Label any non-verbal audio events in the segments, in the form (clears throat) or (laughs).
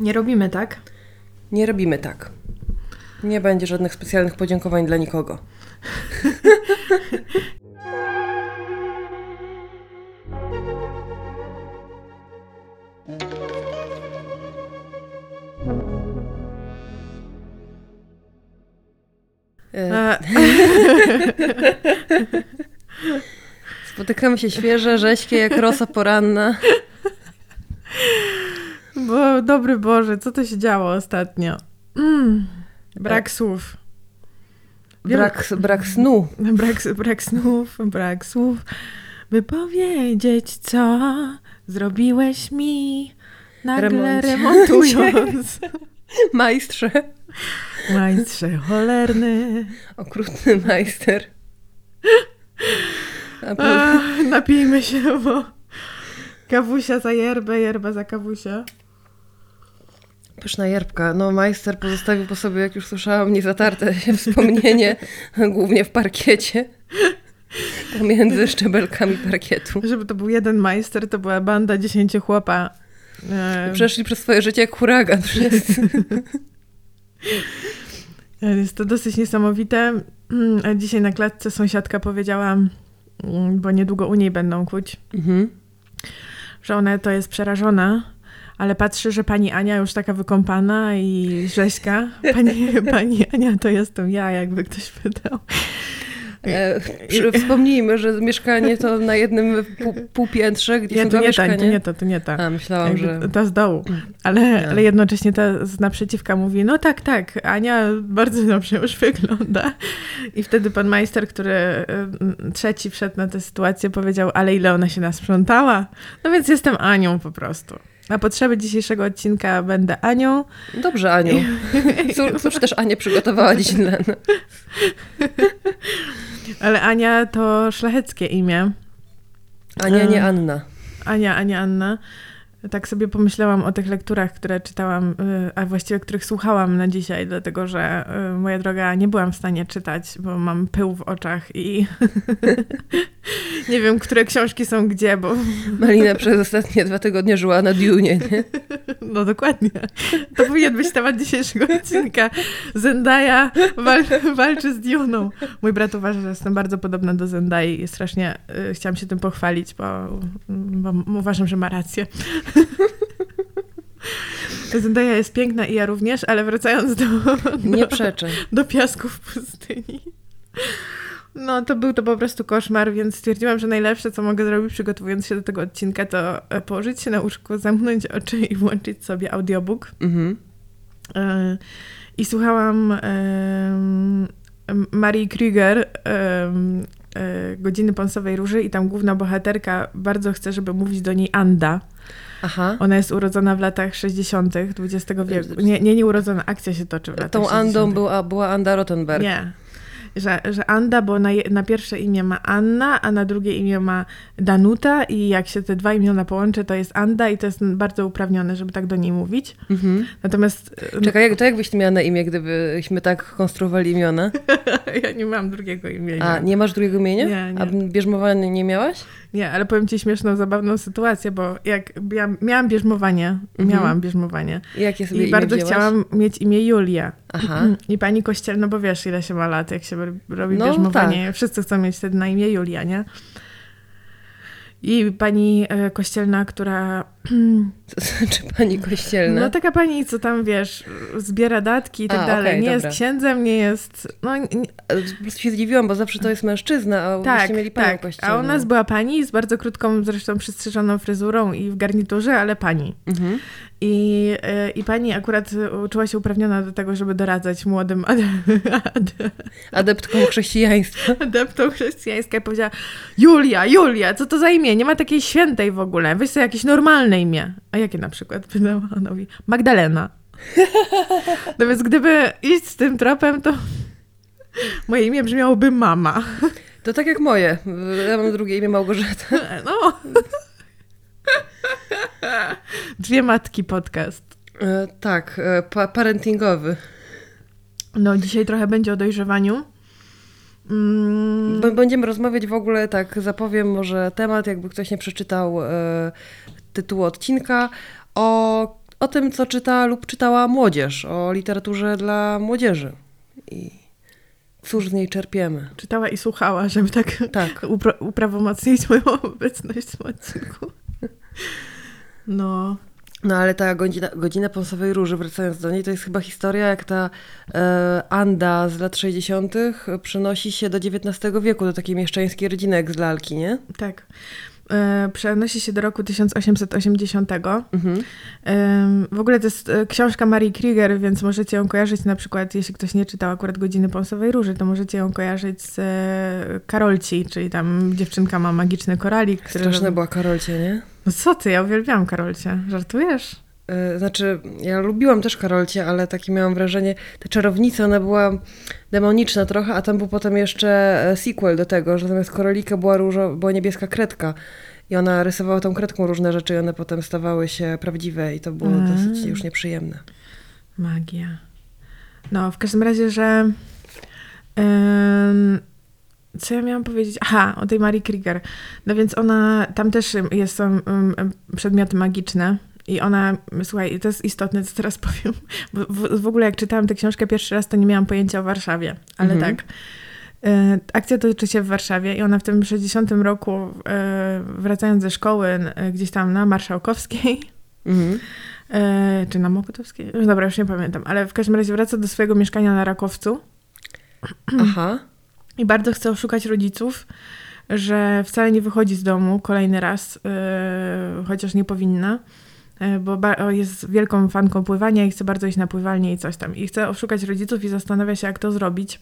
Nie robimy tak? Nie robimy tak. Nie będzie żadnych specjalnych podziękowań dla nikogo. E, (laughs) Spotykamy się świeże, rześkie jak rosa poranna. Bo dobry Boże, co to się działo ostatnio? Mm, brak słów. Brak, brak snu. (laughs) Brak, brak snów, brak słów. By powiedzieć, co zrobiłeś mi nagle Remoncie. remontując. (laughs) Majstrze. Majstrze cholerny. Okrutny majster. A, napijmy się, bo kawusia za yerbę, yerba za kawusia. Pyszna jerbka. No majster pozostawił po sobie, jak już słyszałam, niezatarte (laughs) wspomnienie, głównie w parkiecie. Pomiędzy szczebelkami parkietu. Żeby to był jeden majster, to była banda dziesięciu chłopa. E, Przeszli przez swoje życie jak huragan wszyscy. (laughs) Jest to dosyć niesamowite. Mm, Dzisiaj na klatce sąsiadka powiedziała, mm, bo niedługo u niej będą kłuć, Mhm. że ona to jest przerażona, ale patrzy, że pani Ania już taka wykąpana i rzeźka. Pani, (laughs) pani Ania to jestem ja, jakby ktoś pytał. E, wspomnijmy, że mieszkanie to na jednym pół, półpiętrze, gdzie Nie, są to nie ta, to nie to, to nie ta. A, myślałam, Jakby że... Ta z dołu. Ale, ale jednocześnie ta z naprzeciwka mówi, no tak, tak, Ania bardzo dobrze już wygląda. I wtedy pan majster, który y, trzeci wszedł na tę sytuację, powiedział, ale ile ona się nasprzątała. No więc jestem Anią po prostu. Na potrzeby dzisiejszego odcinka będę Anią. Dobrze, Aniu. (laughs) Cóż, cóż też Ania przygotowała dziś dla nas? (laughs) Ale Ania to szlacheckie imię. Ania, nie A. Anna. Ania, Ania, Anna. Tak sobie pomyślałam o tych lekturach, które czytałam, y, a właściwie których słuchałam na dzisiaj, dlatego że y, moja droga nie byłam w stanie czytać, bo mam pył w oczach i (laughs) nie wiem, które książki są gdzie, bo (laughs) Malina przez ostatnie dwa tygodnie żyła na Dune, nie? (laughs) no dokładnie. To powinien być temat dzisiejszego odcinka. Zendaya wal walczy z Dioną. Mój brat uważa, że jestem bardzo podobna do Zendai i strasznie y, chciałam się tym pochwalić, bo, bo uważam, że ma rację. (laughs) Zendaya jest piękna i ja również, ale wracając do, Nie przeczę. do piasków pustyni. No, to był to po prostu koszmar, więc stwierdziłam, że najlepsze, co mogę zrobić przygotowując się do tego odcinka, to e, położyć się na łóżku, zamknąć oczy i włączyć sobie audiobook. Mhm. E, I słuchałam em, Marii Krüger em, e, Godziny Pąsowej Róży i tam główna bohaterka bardzo chce, żeby mówić do niej Anda. Aha. Ona jest urodzona w latach 60. XX wieku. Nie, nie, nie urodzona, akcja się toczy w latach Tą 60. Andą była, była Anda Rottenberg. Nie. Że, że Anda, bo na, na pierwsze imię ma Anna, a na drugie imię ma Danuta i jak się te dwa imiona połączy, to jest Anda i to jest bardzo uprawnione, żeby tak do niej mówić. Mhm. Natomiast e, Czekaj, jak, to jak byś miała na imię, gdybyśmy tak konstruowali imiona? (laughs) ja nie mam drugiego imienia. A, nie masz drugiego imienia? Nie, nie. A bierzmowanie nie miałaś? Nie, ale powiem ci śmieszną, zabawną sytuację, bo jak ja miałam bierzmowanie, miałam bierzmowanie Jakie sobie i bardzo wzięłaś? chciałam mieć imię Julia. Aha. (clears throat) I pani kościelna, no bo wiesz, ile się ma lat, jak się ro- robi No, bierzmowanie. Wszyscy chcą mieć wtedy na imię Julia, nie? I pani e, kościelna, która. To (laughs) znaczy pani kościelna? No taka pani, co tam wiesz, zbiera datki i tak A, dalej. okej, nie dobra. jest księdzem, nie jest. No, nie, Po prostu się zdziwiłam, bo zawsze to jest mężczyzna, a tak, mieli panią tak. kościelną. A u nas była pani z bardzo krótką, zresztą przystrzyżoną fryzurą i w garniturze, ale pani. Mhm. I, e, I pani akurat czuła się uprawniona do tego, żeby doradzać młodym ade, ade, Adeptką chrześcijaństwa. adeptom chrześcijańska i powiedziała Julia, Julia, co to za imię? Nie ma takiej świętej w ogóle. Weź sobie jakieś normalne imię. A jakie na przykład? (laughs) Pytała ona mówi, Magdalena. (laughs) No więc gdyby iść z tym tropem, to (laughs) moje imię brzmiałoby mama. To tak jak moje. Ja mam drugie imię Małgorzata. No. Dwie matki podcast. E, tak, e, pa parentingowy. No dzisiaj trochę będzie o dojrzewaniu. Mm, Będziemy rozmawiać w ogóle, tak zapowiem może temat, jakby ktoś nie przeczytał e, tytułu odcinka, o o tym, co czyta lub czytała młodzież, o literaturze dla młodzieży. I cóż z niej czerpiemy. Czytała i słuchała, żeby tak, Tak. (laughs) upra- uprawomocnić moją obecność w odcinku. No, No ale ta godzina, godzina Pąsowej Róży, wracając do niej, to jest chyba historia, jak ta e, Anda z lat 60. przenosi się do XIX wieku, do takiej mieszczańskiej rodzinek z lalki, nie? tak. E, przenosi się do roku 1880. Mhm. W ogóle to jest e, książka Marii Krieger, więc możecie ją kojarzyć na przykład, jeśli ktoś nie czytał akurat Godziny Pąsowej Róży, to możecie ją kojarzyć z e, Karolci, czyli tam dziewczynka ma magiczny koralik. który- Straszne była Karolcie, nie? No co ty, ja uwielbiałam Karolcie. Żartujesz? E, Znaczy, ja lubiłam też Karolcie, ale takie miałam wrażenie, ta czarownica, ona była demoniczna trochę, a tam był potem jeszcze e, sequel do tego, że zamiast korolika była, różo, była niebieska kredka. I ona rysowała tą kredką różne rzeczy i one potem stawały się prawdziwe i to było Mm. dosyć już nieprzyjemne. Magia. No, w każdym razie, że. ym, co ja miałam powiedzieć? Aha, o tej Marii Krieger. No więc ona, tam też jest ym, przedmioty magiczne. I ona, słuchaj, to jest istotne, co teraz (laughs) powiem. Bo w, w ogóle jak czytałam tę książkę pierwszy raz, to nie miałam pojęcia o Warszawie. Ale Mhm. tak. Y, Akcja toczy się w Warszawie i ona w tym 60 roku, y, wracając ze szkoły, y, gdzieś tam na Marszałkowskiej, Mhm. E, czy na Mokotowskiej? Dobra, już nie pamiętam, ale w każdym razie wraca do swojego mieszkania na Rakowcu (clears throat) Aha. i bardzo chce oszukać rodziców, że wcale nie wychodzi z domu kolejny raz, e, chociaż nie powinna, e, bo ba- o, jest wielką fanką pływania i chce bardzo iść na pływalnię i coś tam. I chce oszukać rodziców i zastanawia się, jak to zrobić.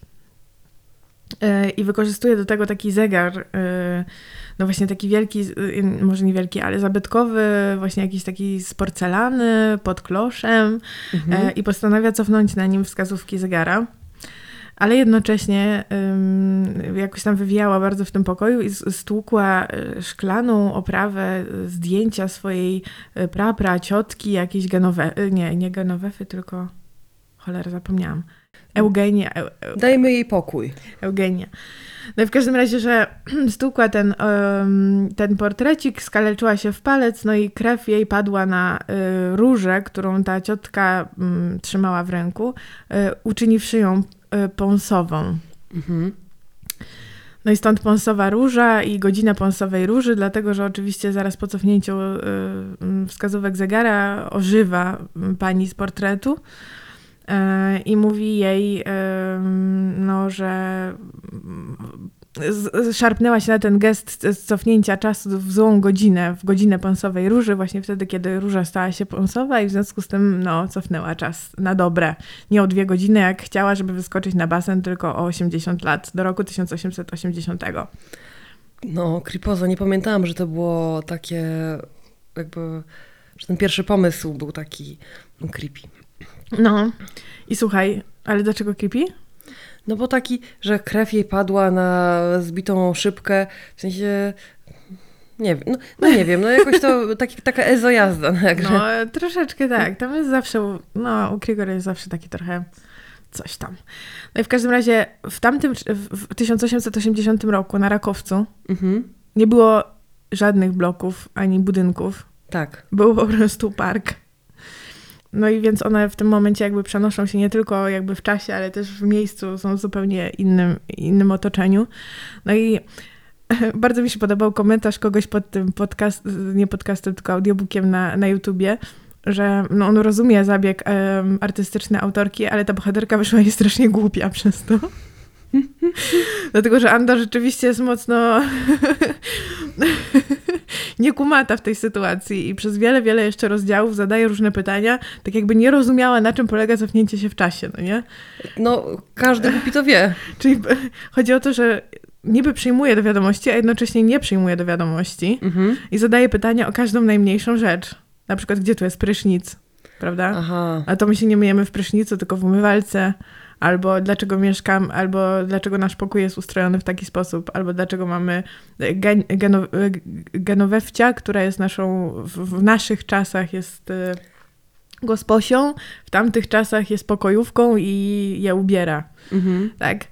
E, I wykorzystuje do tego taki zegar, e, no właśnie taki wielki, e, może nie wielki, ale zabytkowy, właśnie jakiś taki z porcelany, pod kloszem Mhm. e, i postanawia cofnąć na nim wskazówki zegara. Ale jednocześnie jakoś tam wywijała bardzo w tym pokoju i stłukła y, szklaną oprawę y, zdjęcia swojej y, prapra, ciotki, jakiejś genowe... Nie, nie genowefy, tylko... Cholera, zapomniałam. Eugenia. Eu, eu, Dajmy jej pokój. Eugenia. No i w każdym razie, że (clears throat) stukła ten, ten portrecik, skaleczyła się w palec, no i krew jej padła na różę, którą ta ciotka mm, trzymała w ręku, uczyniwszy ją y, pąsową. Mhm. No i stąd pąsowa róża i godzina pąsowej róży, dlatego że oczywiście zaraz po cofnięciu y, y, wskazówek zegara ożywa y, pani z portretu y, i mówi jej, no, że z- szarpnęła się na ten gest cofnięcia czasu w złą godzinę, w godzinę pąsowej róży, właśnie wtedy, kiedy róża stała się pąsowa i w związku z tym, no, cofnęła czas na dobre. Nie o dwie godziny, jak chciała, żeby wyskoczyć na basen, tylko o 80 lat, do roku 1880. No, Kripozo, nie pamiętałam, że to było takie jakby, że ten pierwszy pomysł był taki creepy. No. I słuchaj, ale dlaczego creepy? No bo taki, że krew jej padła na zbitą szybkę, w sensie... Nie wiem, no, no nie wiem, no jakoś to (laughs) taki, taka ezo jazda. No. No, troszeczkę tak. Tam jest zawsze, no, u Krieger jest zawsze taki trochę coś tam. No i w każdym razie w tamtym, w w 1880 roku na Rakowcu Mhm. nie było żadnych bloków ani budynków. Tak. Był po prostu park. No i więc one w tym momencie jakby przenoszą się nie tylko jakby w czasie, ale też w miejscu, są w zupełnie innym, innym otoczeniu. No i (laughs) bardzo mi się podobał komentarz kogoś pod tym podcast, nie podcastem, tylko audiobookiem na, na YouTubie, że no on rozumie zabieg em, artystyczny autorki, ale ta bohaterka wyszła jej strasznie głupia przez to. (laughs) Dlatego, że Anda rzeczywiście jest mocno (laughs) niekumata w tej sytuacji i przez wiele, wiele jeszcze rozdziałów zadaje różne pytania, tak jakby nie rozumiała, na czym polega cofnięcie się w czasie, no nie? No, każdy głupi to wie. (laughs) Czyli chodzi o to, że niby przyjmuje do wiadomości, a jednocześnie nie przyjmuje do wiadomości Mhm. i zadaje pytania o każdą najmniejszą rzecz. Na przykład, gdzie tu jest prysznic, prawda? Aha. A to my się nie myjemy w prysznicu, tylko w umywalce. Albo dlaczego mieszkam, albo dlaczego nasz pokój jest ustrojony w taki sposób, albo dlaczego mamy gen, geno, genowewcia, która jest naszą, w, w naszych czasach jest y, gosposią, w tamtych czasach jest pokojówką i je ubiera. Mhm. Tak.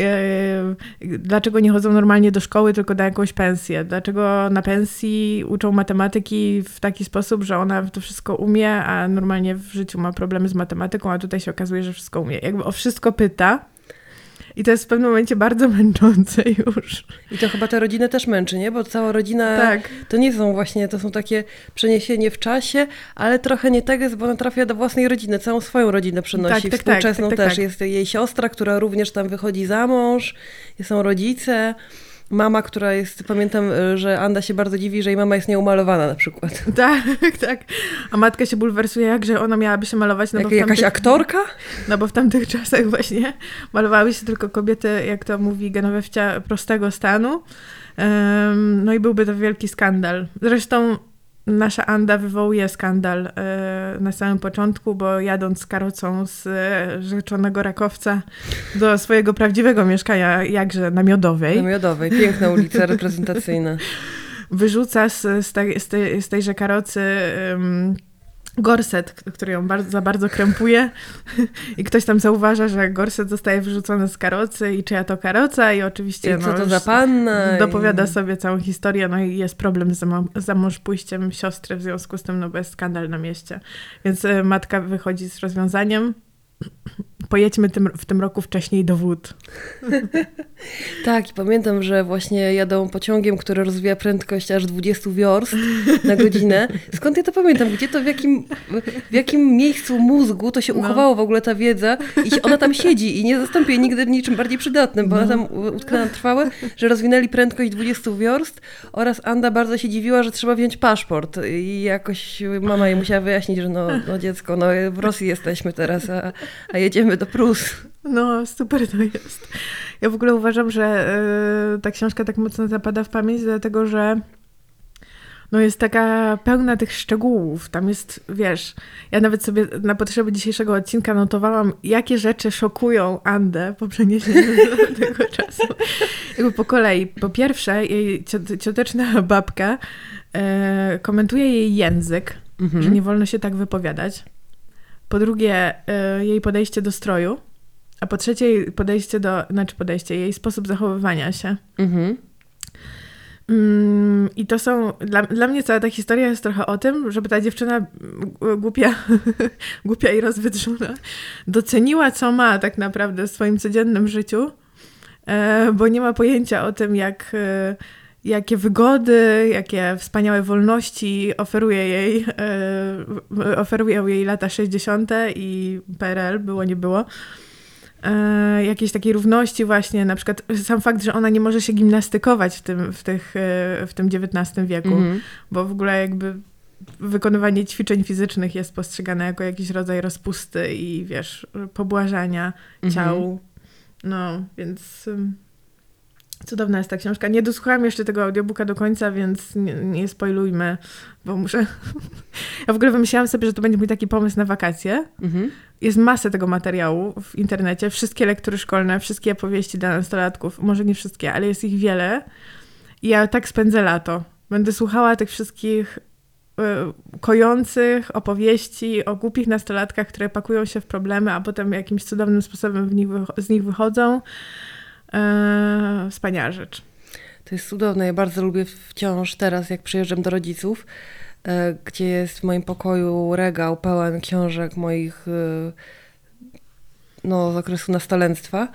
E, Dlaczego nie chodzą normalnie do szkoły, tylko na jakąś pensję? Dlaczego na pensji uczą matematyki w taki sposób, że ona to wszystko umie, a normalnie w życiu ma problemy z matematyką, a tutaj się okazuje, że wszystko umie. Jakby o wszystko pyta. I to jest w pewnym momencie bardzo (laughs) męczące już. I to chyba tę rodzinę też męczy, nie? Bo cała rodzina Tak. to nie są właśnie, to są takie przeniesienie w czasie, ale trochę nie tak jest, bo ona trafia do własnej rodziny, całą swoją rodzinę przenosi. Tak, tak, tak, Współczesną tak, tak, też. tak. Jest jej siostra, która również tam wychodzi za mąż, są rodzice. Mama, która jest, pamiętam, y, że Anda się bardzo dziwi, że jej mama jest nieumalowana na przykład. (laughs) Tak, tak. A matka się bulwersuje, jak, że ona miałaby się malować. No Jak, bo w jakaś tamtych- aktorka? No bo w tamtych czasach właśnie malowały się tylko kobiety, jak to mówi Genowewcia, prostego stanu. No i byłby to wielki skandal. Zresztą nasza Anda wywołuje skandal e, na samym początku, bo jadąc karocą z e, rzeczonego Rakowca do swojego prawdziwego mieszkania, jakże na Miodowej, Na Miodowej, piękna ulica reprezentacyjna. (laughs) wyrzuca z, z, tej, z, tej, z tejże karocy gorset, który ją bardzo, za bardzo krępuje i ktoś tam zauważa, że gorset zostaje wyrzucony z karocy i czyja to karoca i oczywiście I co no, to za panna? dopowiada I- sobie całą historię, no i jest problem z za mąż pójściem siostry w związku z tym, no bo jest skandal na mieście. Więc e, matka wychodzi z rozwiązaniem pojedźmy tym, w tym roku wcześniej do wód. (laughs) Tak, i pamiętam, że właśnie jadą pociągiem, który rozwija prędkość aż 20 wiorst na godzinę. Skąd ja to pamiętam? Gdzie to, w jakim, w jakim miejscu mózgu to się No. uchowało w ogóle ta wiedza i ona tam siedzi i nie zastąpi jej nigdy niczym bardziej przydatnym, bo ona tam utknęła trwałe, że rozwinęli prędkość 20 wiorst oraz Anda bardzo się dziwiła, że trzeba wziąć paszport i jakoś mama jej musiała wyjaśnić, że no, no dziecko, no w Rosji jesteśmy teraz, a, a jedziemy do Prus. No, super to jest. Ja w ogóle uważam, że y, ta książka tak mocno zapada w pamięć, dlatego że no jest taka pełna tych szczegółów. Tam jest, wiesz, ja nawet sobie na potrzeby dzisiejszego odcinka notowałam, jakie rzeczy szokują Andę po przeniesieniu (laughs) do tego czasu. Jakby po kolei. Po pierwsze, jej cio- cioteczna babka e, komentuje jej język, Mhm. że nie wolno się tak wypowiadać. Po drugie, y, jej podejście do stroju. A po trzecie, jej podejście do, znaczy podejście, jej sposób zachowywania się. Mhm. Mm, I to są, dla, dla mnie cała ta historia jest trochę o tym, żeby ta dziewczyna głupia, (laughs) głupia i rozwydrzona doceniła, co ma tak naprawdę w swoim codziennym życiu, e, bo nie ma pojęcia o tym, jak, e, jakie wygody, jakie wspaniałe wolności oferuje jej, e, oferują jej lata 60. i PRL, było nie było. E, jakiejś takiej równości właśnie, na przykład sam fakt, że ona nie może się gimnastykować w tym, w tych, e, w tym XIX wieku, Mhm. bo w ogóle jakby wykonywanie ćwiczeń fizycznych jest postrzegane jako jakiś rodzaj rozpusty i wiesz, pobłażania Mhm. ciału. No, więc cudowna jest ta książka. Nie dosłuchałam jeszcze tego audiobooka do końca, więc nie, nie spoilujmy, bo muszę... (laughs) ja w ogóle wymyślałam sobie, że to będzie mój taki pomysł na wakacje, Mhm. jest masę tego materiału w internecie, wszystkie lektury szkolne, wszystkie opowieści dla nastolatków, może nie wszystkie, ale jest ich wiele. I ja tak spędzę lato. Będę słuchała tych wszystkich y, kojących opowieści o głupich nastolatkach, które pakują się w problemy, a potem jakimś cudownym sposobem nich z nich wychodzą. E, wspaniała rzecz. To jest cudowne. Ja bardzo lubię wciąż teraz, jak przyjeżdżam do rodziców, e, gdzie jest w moim pokoju regał pełen książek moich e, no, z okresu nastolenstwa.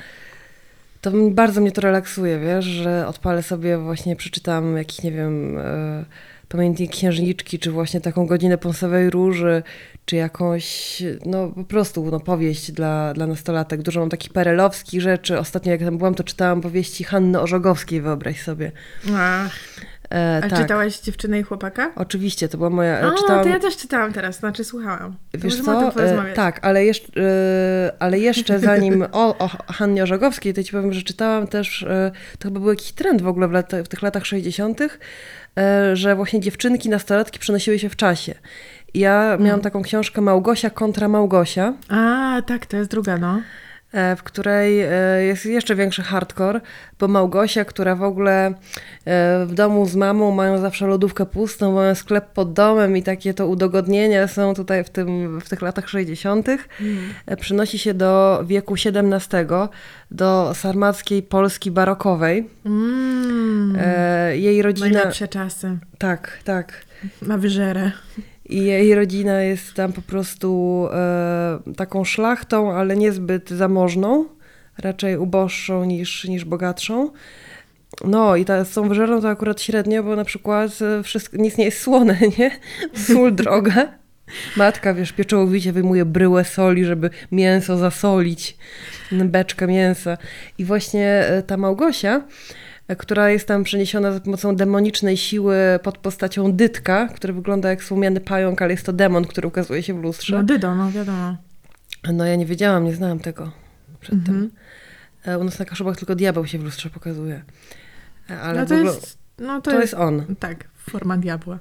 To bardzo mnie to relaksuje, wiesz, że odpalę sobie, właśnie przeczytam jakiś, nie wiem, e, pamiętnik księżniczki, czy właśnie taką godzinę pąsowej róży, czy jakąś, no po prostu, no powieść dla, dla nastolatek. Dużo mam takich perelowskich rzeczy. Ostatnio jak tam byłam, to czytałam powieści Hanny Orzogowskiej, wyobraź sobie. Ach, E, a tak, czytałaś Dziewczynę i Chłopaka? oczywiście, to była moja... A, czytałam, to ja też czytałam teraz, znaczy słuchałam. Wiesz co, e, tak, ale, jeszcze, e, ale jeszcze (laughs) zanim o, o Hannie Orzegowskiej, to ci powiem, że czytałam też, e, to chyba był jakiś trend w ogóle w, lat, w tych latach 60., e, że właśnie dziewczynki, nastolatki przenosiły się w czasie. Ja miałam taką książkę Małgosia kontra Małgosia. A, tak, to jest druga, no. E, w której e, jest jeszcze większy hardcore, bo Małgosia, która w ogóle e, w domu z mamą mają zawsze lodówkę pustą, mają sklep pod domem i takie to udogodnienia są tutaj w, tym, w tych latach 60., mm. przynosi się do wieku XVII, do sarmackiej Polski barokowej. Mm. Jej rodzina... Najlepsze czasy. Tak, tak. Na wyżerę. I jej rodzina jest tam po prostu e, taką szlachtą, ale niezbyt zamożną, raczej uboższą niż, niż bogatszą. No i ta, z tą wyżerą to akurat średnio, bo na przykład e, wszystko, nic nie jest słone, (laughs) nie? Sól droga. Matka, wiesz, pieczołowicie wyjmuje bryłę soli, żeby mięso zasolić, beczkę mięsa. I właśnie e, ta Małgosia która jest tam przeniesiona za pomocą demonicznej siły pod postacią Dytka, który wygląda jak słomiany pająk, ale jest to demon, który ukazuje się w lustrze. No Dydo, no wiadomo. No ja nie wiedziałam, nie znałam tego przedtem. Mm -hmm. U nas na Kaszubach tylko diabeł się w lustrze pokazuje. E, ale no to, jest, no to, to jest, jest on. Tak, forma diabła.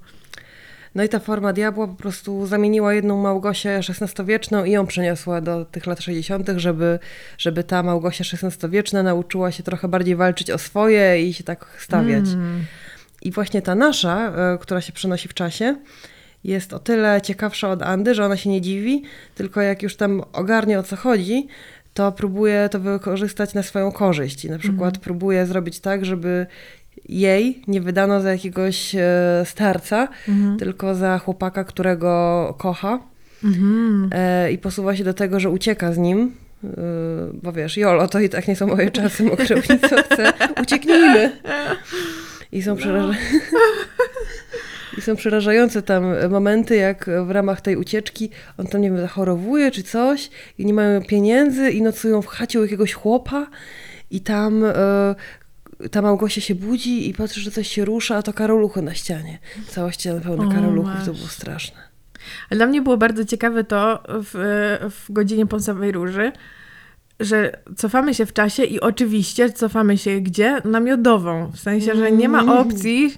No i ta forma diabła po prostu zamieniła jedną Małgosię XVI-wieczną i ją przeniosła do tych lat 60., żeby, żeby ta Małgosia XVI-wieczna nauczyła się trochę bardziej walczyć o swoje i się tak stawiać. Mm. I właśnie ta nasza, y, która się przenosi w czasie, jest o tyle ciekawsza od Andy, że ona się nie dziwi, tylko jak już tam ogarnie o co chodzi, to próbuje to wykorzystać na swoją korzyść. I na przykład mm. próbuje zrobić tak, żeby jej nie wydano za jakiegoś e, starca, mhm. tylko za chłopaka, którego kocha. Mhm. E, I posuwa się do tego, że ucieka z nim. E, bo wiesz, Jolo, to i tak nie są moje czasy, mokrownica chce, ucieknijmy. I są, no. przeraża... (laughs) I są przerażające tam momenty, jak w ramach tej ucieczki on tam, nie wiem, zachorowuje czy coś i nie mają pieniędzy i nocują w chacie u jakiegoś chłopa i tam ta Małgosia się budzi i patrzy, że coś się rusza, a to karoluchy na ścianie. Cała ściana pełna karoluchów, to było straszne. Ale dla mnie było bardzo ciekawe to w, w godzinie Pąsowej Róży, że cofamy się w czasie i oczywiście cofamy się gdzie? Na miodową. W sensie, że nie ma mm. opcji,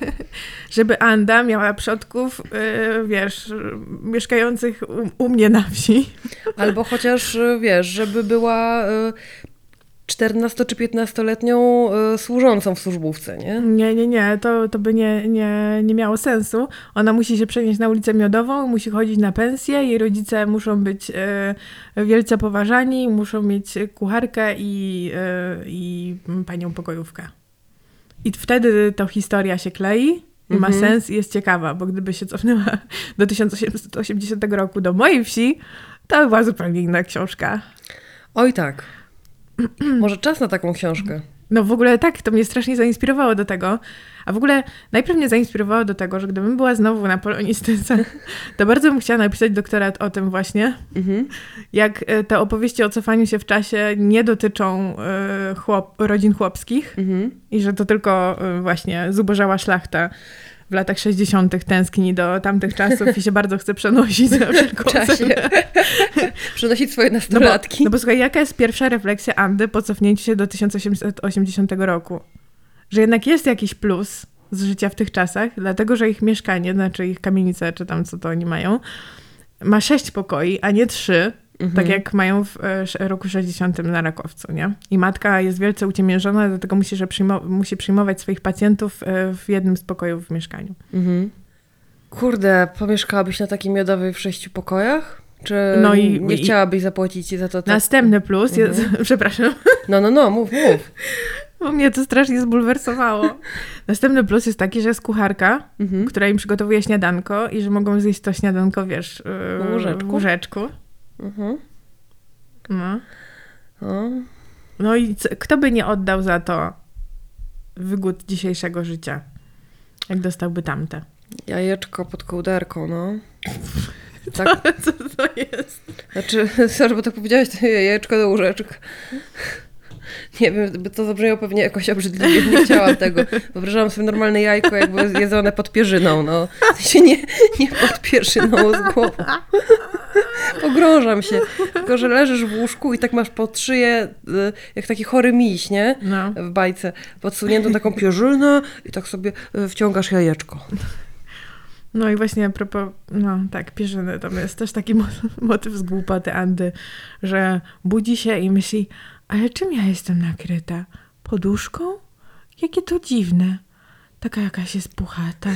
(laughs) żeby Anda miała przodków, y, wiesz, mieszkających u, u mnie na wsi. Albo chociaż, wiesz, żeby była y, 14 czy 15-letnią y, służącą w służbówce, nie? Nie, nie, nie, to, to by nie, nie, nie miało sensu. Ona musi się przenieść na ulicę Miodową, musi chodzić na pensję, jej rodzice muszą być y, wielce poważani, muszą mieć kucharkę i, y, i panią pokojówkę. I wtedy to historia się klei i ma mhm. sens i jest ciekawa, bo gdyby się cofnęła do 1880 roku do mojej wsi, to by była zupełnie inna książka. Oj tak. (clears throat) Może czas na taką książkę. No w ogóle tak, to mnie strasznie zainspirowało do tego. A w ogóle najpierw mnie zainspirowało do tego, że gdybym była znowu na polonistyce, to bardzo bym chciała napisać doktorat o tym właśnie, mhm. jak e, te opowieści o cofaniu się w czasie nie dotyczą y, chłop, rodzin chłopskich mhm. i że to tylko y, właśnie zubożała szlachta w latach 60. tęskni do tamtych czasów i się bardzo chce przenosić na wszelką czasie. (laughs) Przenosić swoje nastolatki. No bo, no bo słuchaj, jaka jest pierwsza refleksja Andy po cofnięciu się do 1880 roku? Że jednak jest jakiś plus z życia w tych czasach, dlatego że ich mieszkanie, znaczy ich kamienica, czy tam co to oni mają, ma sześć pokoi, a nie trzy, mhm. Tak jak mają w e, roku 60 na Rakowcu, nie? I matka jest wielce uciemiężona, dlatego musi, że przyjmo- musi przyjmować swoich pacjentów e, w jednym z pokojów w mieszkaniu. Mhm. Kurde, pomieszkałabyś na takiej miodowej w sześciu pokojach? Czy no i, nie i, chciałabyś zapłacić za to? Tak? Następny plus, mhm. jest, (laughs) przepraszam. No, no, no, mów, mów. (laughs) Bo mnie to strasznie zbulwersowało. Następny plus jest taki, że jest kucharka, mhm. która im przygotowuje śniadanko i że mogą zjeść to śniadanko, wiesz, w łóżeczku. W łóżeczku. Mhm. No. no. No i co, kto by nie oddał za to wygód dzisiejszego życia, jak dostałby tamte? Jajeczko pod kołderką, no. (laughs) Tak. Co, co to jest? Znaczy, (laughs) sorry, bo tak powiedziałeś, to jajeczko do łóżeczka. (laughs) Nie wiem, by to zabrzmiało pewnie jakoś obrzydliwie, nie chciałam tego. Wyobrażałam sobie normalne jajko jakby jedzone pod pierzyną, no. W sensie nie, nie pod pierzyną z głową. Pogrążam się. Tylko, że leżysz w łóżku i tak masz pod szyję, y, jak taki chory miś, nie? No. W bajce. Podsuniętą taką pierzynę i tak sobie y, wciągasz jajeczko. No i właśnie a propos, no tak, pierzyny, to jest też taki mo- motyw z głupoty Andy, że budzi się i myśli, ale czym ja jestem nakryta? Poduszką? Jakie to dziwne. Taka jakaś jest puchata.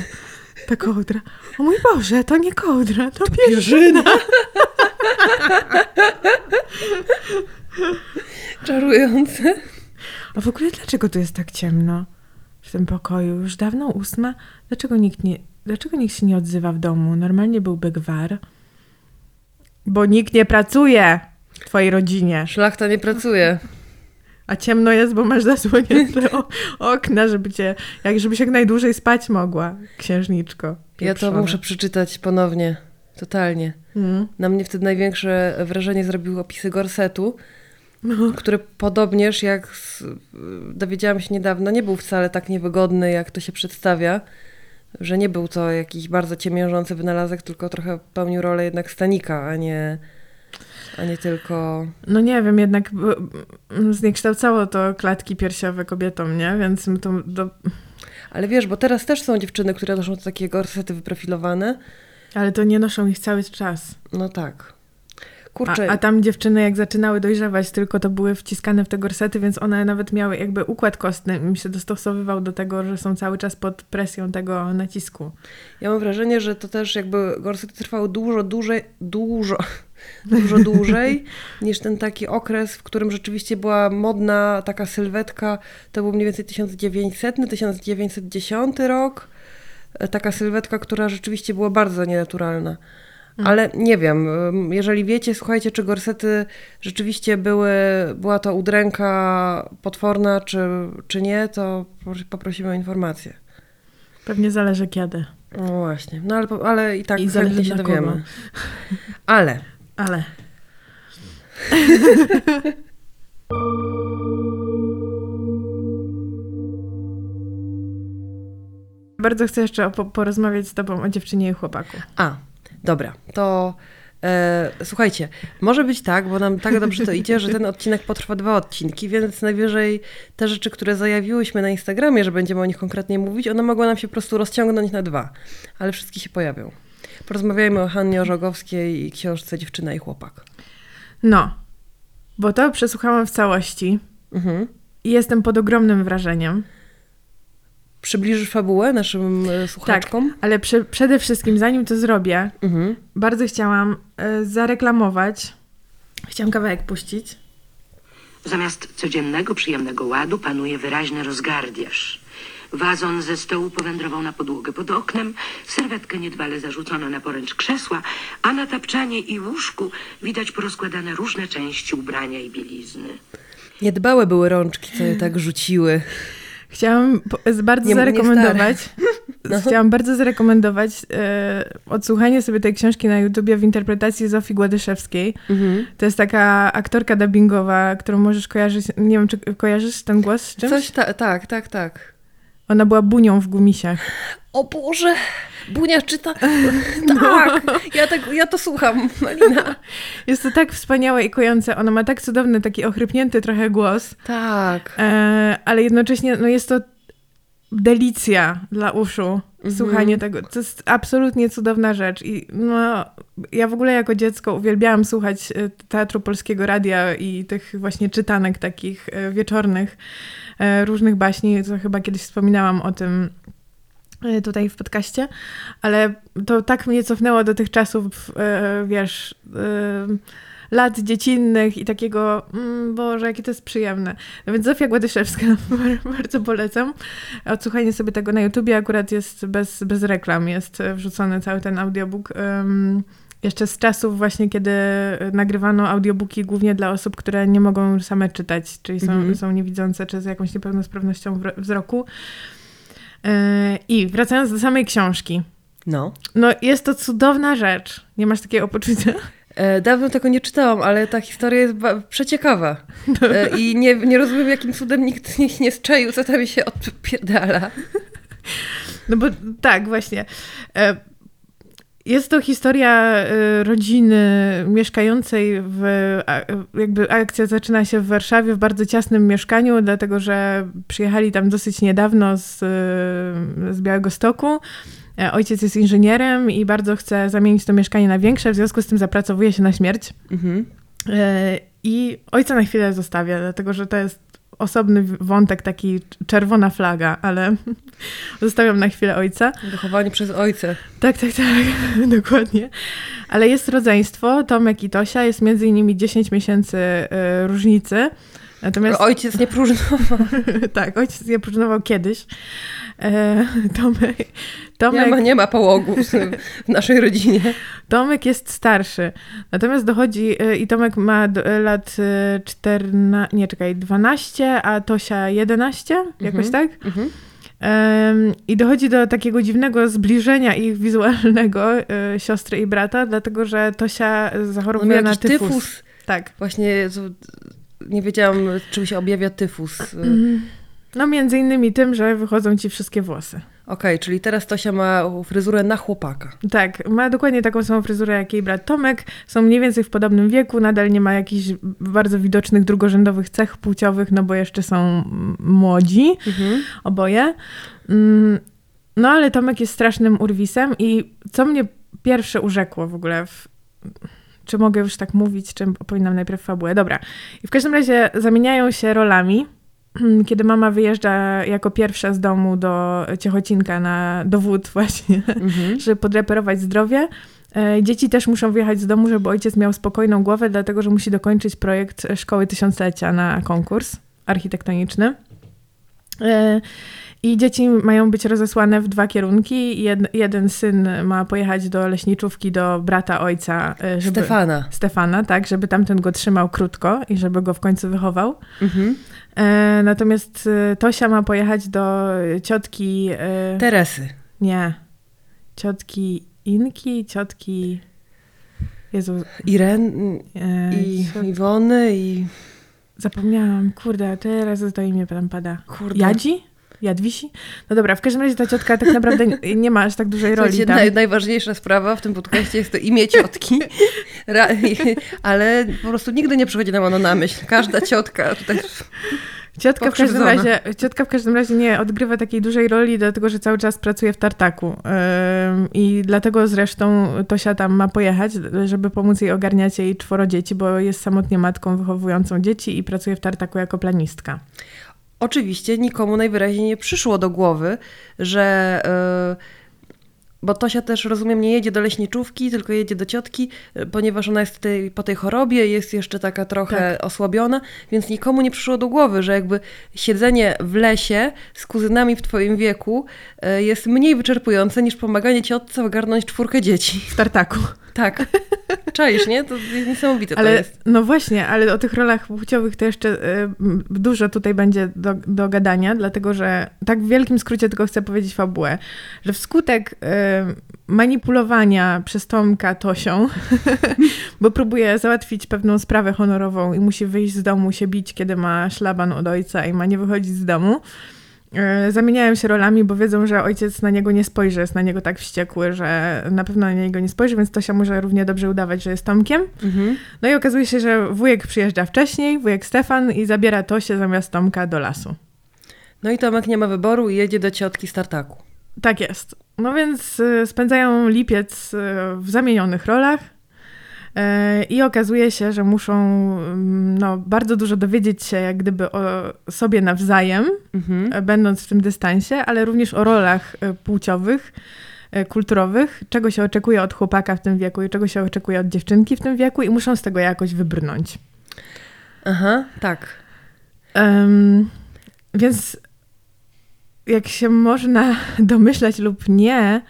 Ta kołdra. O mój Boże, to nie kołdra, to, pierzyna. (laughs) Czarujące. A w ogóle dlaczego tu jest tak ciemno w tym pokoju? Już dawno ósma. Dlaczego nikt, nie, dlaczego nikt się nie odzywa w domu? Normalnie byłby gwar. Bo nikt nie pracuje w twojej rodzinie. Szlachta nie pracuje. A ciemno jest, bo masz zasłonięte okna, żeby cię, jak żebyś jak najdłużej spać mogła, księżniczko. Ja to muszę przeczytać ponownie. Totalnie. Mm. Na mnie wtedy największe wrażenie zrobiły opisy gorsetu, No. który podobnież, jak z, dowiedziałam się niedawno, nie był wcale tak niewygodny, jak to się przedstawia. Że nie był to jakiś bardzo ciemiężący wynalazek, tylko trochę pełnił rolę jednak stanika, a nie, a nie tylko... no nie wiem, jednak zniekształcało to klatki piersiowe kobietom, nie? Więc to, do, Ale wiesz, bo teraz też są dziewczyny, które noszą takie gorsety wyprofilowane. Ale to nie noszą ich cały czas. No tak. Kurczę, A, a tam dziewczyny jak zaczynały dojrzewać, tylko to były wciskane w te gorsety, więc one nawet miały jakby układ kostny im się dostosowywał do tego, że są cały czas pod presją tego nacisku. ja mam wrażenie, że to też jakby gorsety trwały (laughs) dużo, dłużej, dużo, dużo dłużej niż ten taki okres, w którym rzeczywiście była modna taka sylwetka. To był mniej więcej 1900, 1910 rok. E, Taka sylwetka, która rzeczywiście była bardzo nienaturalna. Ale nie wiem, jeżeli wiecie, słuchajcie, czy gorsety rzeczywiście były, była to udręka potworna, czy, czy nie, to pros- poprosimy o informację. Pewnie zależy kiedy. No właśnie, no ale, ale i tak I zależy się dowiemy. kogo. (laughs) Ale Ale (laughs) bardzo chcę jeszcze po- porozmawiać z tobą o dziewczynie i chłopaku. A, dobra, to e, słuchajcie, może być tak, bo nam tak dobrze to idzie, że ten odcinek potrwa dwa odcinki, więc najwyżej te rzeczy, które zajawiłyśmy na Instagramie, że będziemy o nich konkretnie mówić, one mogą nam się po prostu rozciągnąć na dwa, ale wszystkie się pojawią. Porozmawiajmy o Hannie Orzogowskiej i książce Dziewczyna i chłopak. No, bo to przesłuchałam w całości Mhm. i jestem pod ogromnym wrażeniem. Przybliżysz fabułę naszym e, słuchaczkom? Ale prze, przede wszystkim, zanim to zrobię, Mhm. bardzo chciałam e, zareklamować. Chciałam kawałek puścić. Zamiast codziennego, przyjemnego ładu panuje wyraźny rozgardiaż. Wazon ze stołu powędrował na podłogę pod oknem, serwetkę niedbale zarzucono na poręcz krzesła, a na tapczanie i łóżku widać porozkładane różne części ubrania i bielizny. Niedbałe były rączki, co je tak rzuciły. Chciałam bardzo Nie- nie zarekomendować. (laughs) No. Chciałam bardzo zarekomendować e, odsłuchanie sobie tej książki na YouTubie w interpretacji Zofii Gładyszewskiej. Mhm. To jest taka aktorka dubbingowa, którą możesz kojarzyć. Nie wiem, czy kojarzysz ten głos z czymś? Coś ta, tak, tak, tak. Ona była bunią w gumisiach. O Boże, Bunia czyta. (laughs) Tak, ja, tak, ja to słucham, Malina. (laughs) Jest to tak wspaniałe i kojące. Ona ma tak cudowny, taki ochrypnięty trochę głos, Tak. e, ale jednocześnie no jest to delicja dla uszu. Słuchanie tego. To jest absolutnie cudowna rzecz. I no, ja w ogóle jako dziecko uwielbiałam słuchać e, Teatru Polskiego Radia i tych właśnie czytanek takich e, wieczornych, różnych baśni, co chyba kiedyś wspominałam o tym e, tutaj w podcaście, ale to tak mnie cofnęło do tych czasów, e, wiesz, e, lat dziecinnych i takiego, mm, Boże, jakie to jest przyjemne. No więc Zofia Gładyszewska, (laughs) bardzo polecam. Odsłuchanie sobie tego na YouTubie akurat jest bez, bez reklam, jest e, wrzucony cały ten audiobook. Jeszcze z czasów właśnie, kiedy nagrywano audiobooki głównie dla osób, które nie mogą same czytać, czyli są, Mhm. są niewidzące czy z jakąś niepełnosprawnością wzroku. E, I wracając do samej książki. No. No, jest to cudowna rzecz. Nie masz takiego poczucia? E, dawno tego nie czytałam, ale ta historia jest przeciekawa. E, I nie, nie rozumiem, jakim cudem nikt nikt nie zczaił, co tam się odpierdala. No bo tak, właśnie. Jest to historia e, rodziny mieszkającej w. Jakby akcja zaczyna się w Warszawie w bardzo ciasnym mieszkaniu, dlatego że przyjechali tam dosyć niedawno z, e, z Białego Stoku. E, Ojciec jest inżynierem i bardzo chce zamienić to mieszkanie na większe, w związku z tym zapracowuje się na śmierć. Mhm. E, I ojca na chwilę zostawia, dlatego że to jest osobny wątek, taki czerwona flaga, ale (laughs) zostawiam na chwilę ojca. Wychowani przez ojca. Tak, tak, tak, (laughs) dokładnie. Ale jest rodzeństwo, Tomek i Tosia, jest między innymi 10 miesięcy y, różnicy. Natomiast... Ojciec nie próżnował. (laughs) tak, ojciec nie próżnował kiedyś. E, Tomek, Tomek... Nie ma, nie ma połogów w naszej rodzinie. Tomek jest starszy. Natomiast dochodzi y, i Tomek ma lat 14, nie czekaj, 12, a Tosia 11, jakoś Mhm. tak? Mhm. I dochodzi do takiego dziwnego zbliżenia ich wizualnego, y, siostry i brata, dlatego że Tosia zachorowuje na tyfus. tyfus. Tak. Właśnie nie wiedziałam, czym się objawia tyfus. No między innymi tym, że wychodzą ci wszystkie włosy. Okej, czyli teraz Tosia ma fryzurę na chłopaka. Tak, ma dokładnie taką samą fryzurę jak jej brat Tomek. Są mniej więcej w podobnym wieku, nadal nie ma jakichś bardzo widocznych drugorzędowych cech płciowych, no bo jeszcze są młodzi. Mhm. oboje. Mm, No ale Tomek jest strasznym urwisem i co mnie pierwsze urzekło w ogóle w... Czy mogę już tak mówić, czy opowinnam najpierw fabułę? Dobra. I w każdym razie zamieniają się rolami, (clears throat) kiedy mama wyjeżdża jako pierwsza z domu do Ciechocinka na dowód (laughs) właśnie, Mhm. żeby podreperować zdrowie. E, Dzieci też muszą wyjechać z domu, żeby ojciec miał spokojną głowę, dlatego że musi dokończyć projekt Szkoły Tysiąclecia na konkurs architektoniczny. I dzieci mają być rozesłane w dwa kierunki. Jed, jeden syn ma pojechać do leśniczówki do brata ojca, e, żeby, Stefana. Stefana, tak, żeby tamten go trzymał krótko i żeby go w końcu wychował. Mhm. E, natomiast e, Tosia ma pojechać do ciotki. E, Teresy. nie. Ciotki Inki, ciotki. Jezu. Iren E, i ciot- Iwony i... Zapomniałam, kurde, teraz to imię tam pada. Kurde. Jadzi? Jadwisi? No dobra, w każdym razie ta ciotka tak naprawdę nie- nie ma aż tak dużej roli Słuchajcie, naj, najważniejsza sprawa w tym podcaście jest to imię ciotki, (laughs) ale po prostu nigdy nie przychodzi nam ono na myśl. Każda ciotka tutaj... Ciotka w, każdym razie, ciotka w każdym razie nie odgrywa takiej dużej roli, dlatego że cały czas pracuje w tartaku. I dlatego zresztą Tosia tam ma pojechać, żeby pomóc jej ogarniać jej czworo dzieci, bo jest samotnie matką wychowującą dzieci i pracuje w tartaku jako planistka. Oczywiście nikomu najwyraźniej nie przyszło do głowy, że... y, bo Tosia też, rozumiem, nie jedzie do leśniczówki, tylko jedzie do ciotki, y, ponieważ ona jest tej, po tej chorobie, jest jeszcze taka trochę osłabiona, więc nikomu nie przyszło do głowy, że jakby siedzenie w lesie z kuzynami w twoim wieku y, jest mniej wyczerpujące niż pomaganie ciotce ogarnąć czwórkę dzieci. W tartaku. Tak. Czaisz, nie? To jest niesamowite to Ale jest. no właśnie, ale o tych rolach płciowych to jeszcze y, dużo tutaj będzie do, do gadania, dlatego że tak w wielkim skrócie tylko chcę powiedzieć fabułę, że wskutek y, manipulowania przez Tomka Tosią, (laughs) bo próbuje załatwić pewną sprawę honorową i musi wyjść z domu, się bić, kiedy ma szlaban od ojca i ma nie wychodzić z domu, zamieniają się rolami, bo wiedzą, że ojciec na niego nie spojrzy, jest na niego tak wściekły, że na pewno na niego nie spojrzy, więc Tosia może równie dobrze udawać, że jest Tomkiem. Mhm. No i okazuje się, że wujek przyjeżdża wcześniej, wujek Stefan i zabiera Tosię zamiast Tomka do lasu. No i Tomek nie ma wyboru i jedzie do ciotki z tartaku. Tak jest. No więc y, spędzają lipiec y, w zamienionych rolach i okazuje się, że muszą mm, no, bardzo dużo dowiedzieć się jak gdyby o sobie nawzajem, Mhm. y, będąc w tym dystansie, ale również o rolach y, płciowych, kulturowych, czego się oczekuje od chłopaka w tym wieku i czego się oczekuje od dziewczynki w tym wieku i muszą z tego jakoś wybrnąć. Aha, tak. Em, więc jak się można (laughs) domyślać lub nie,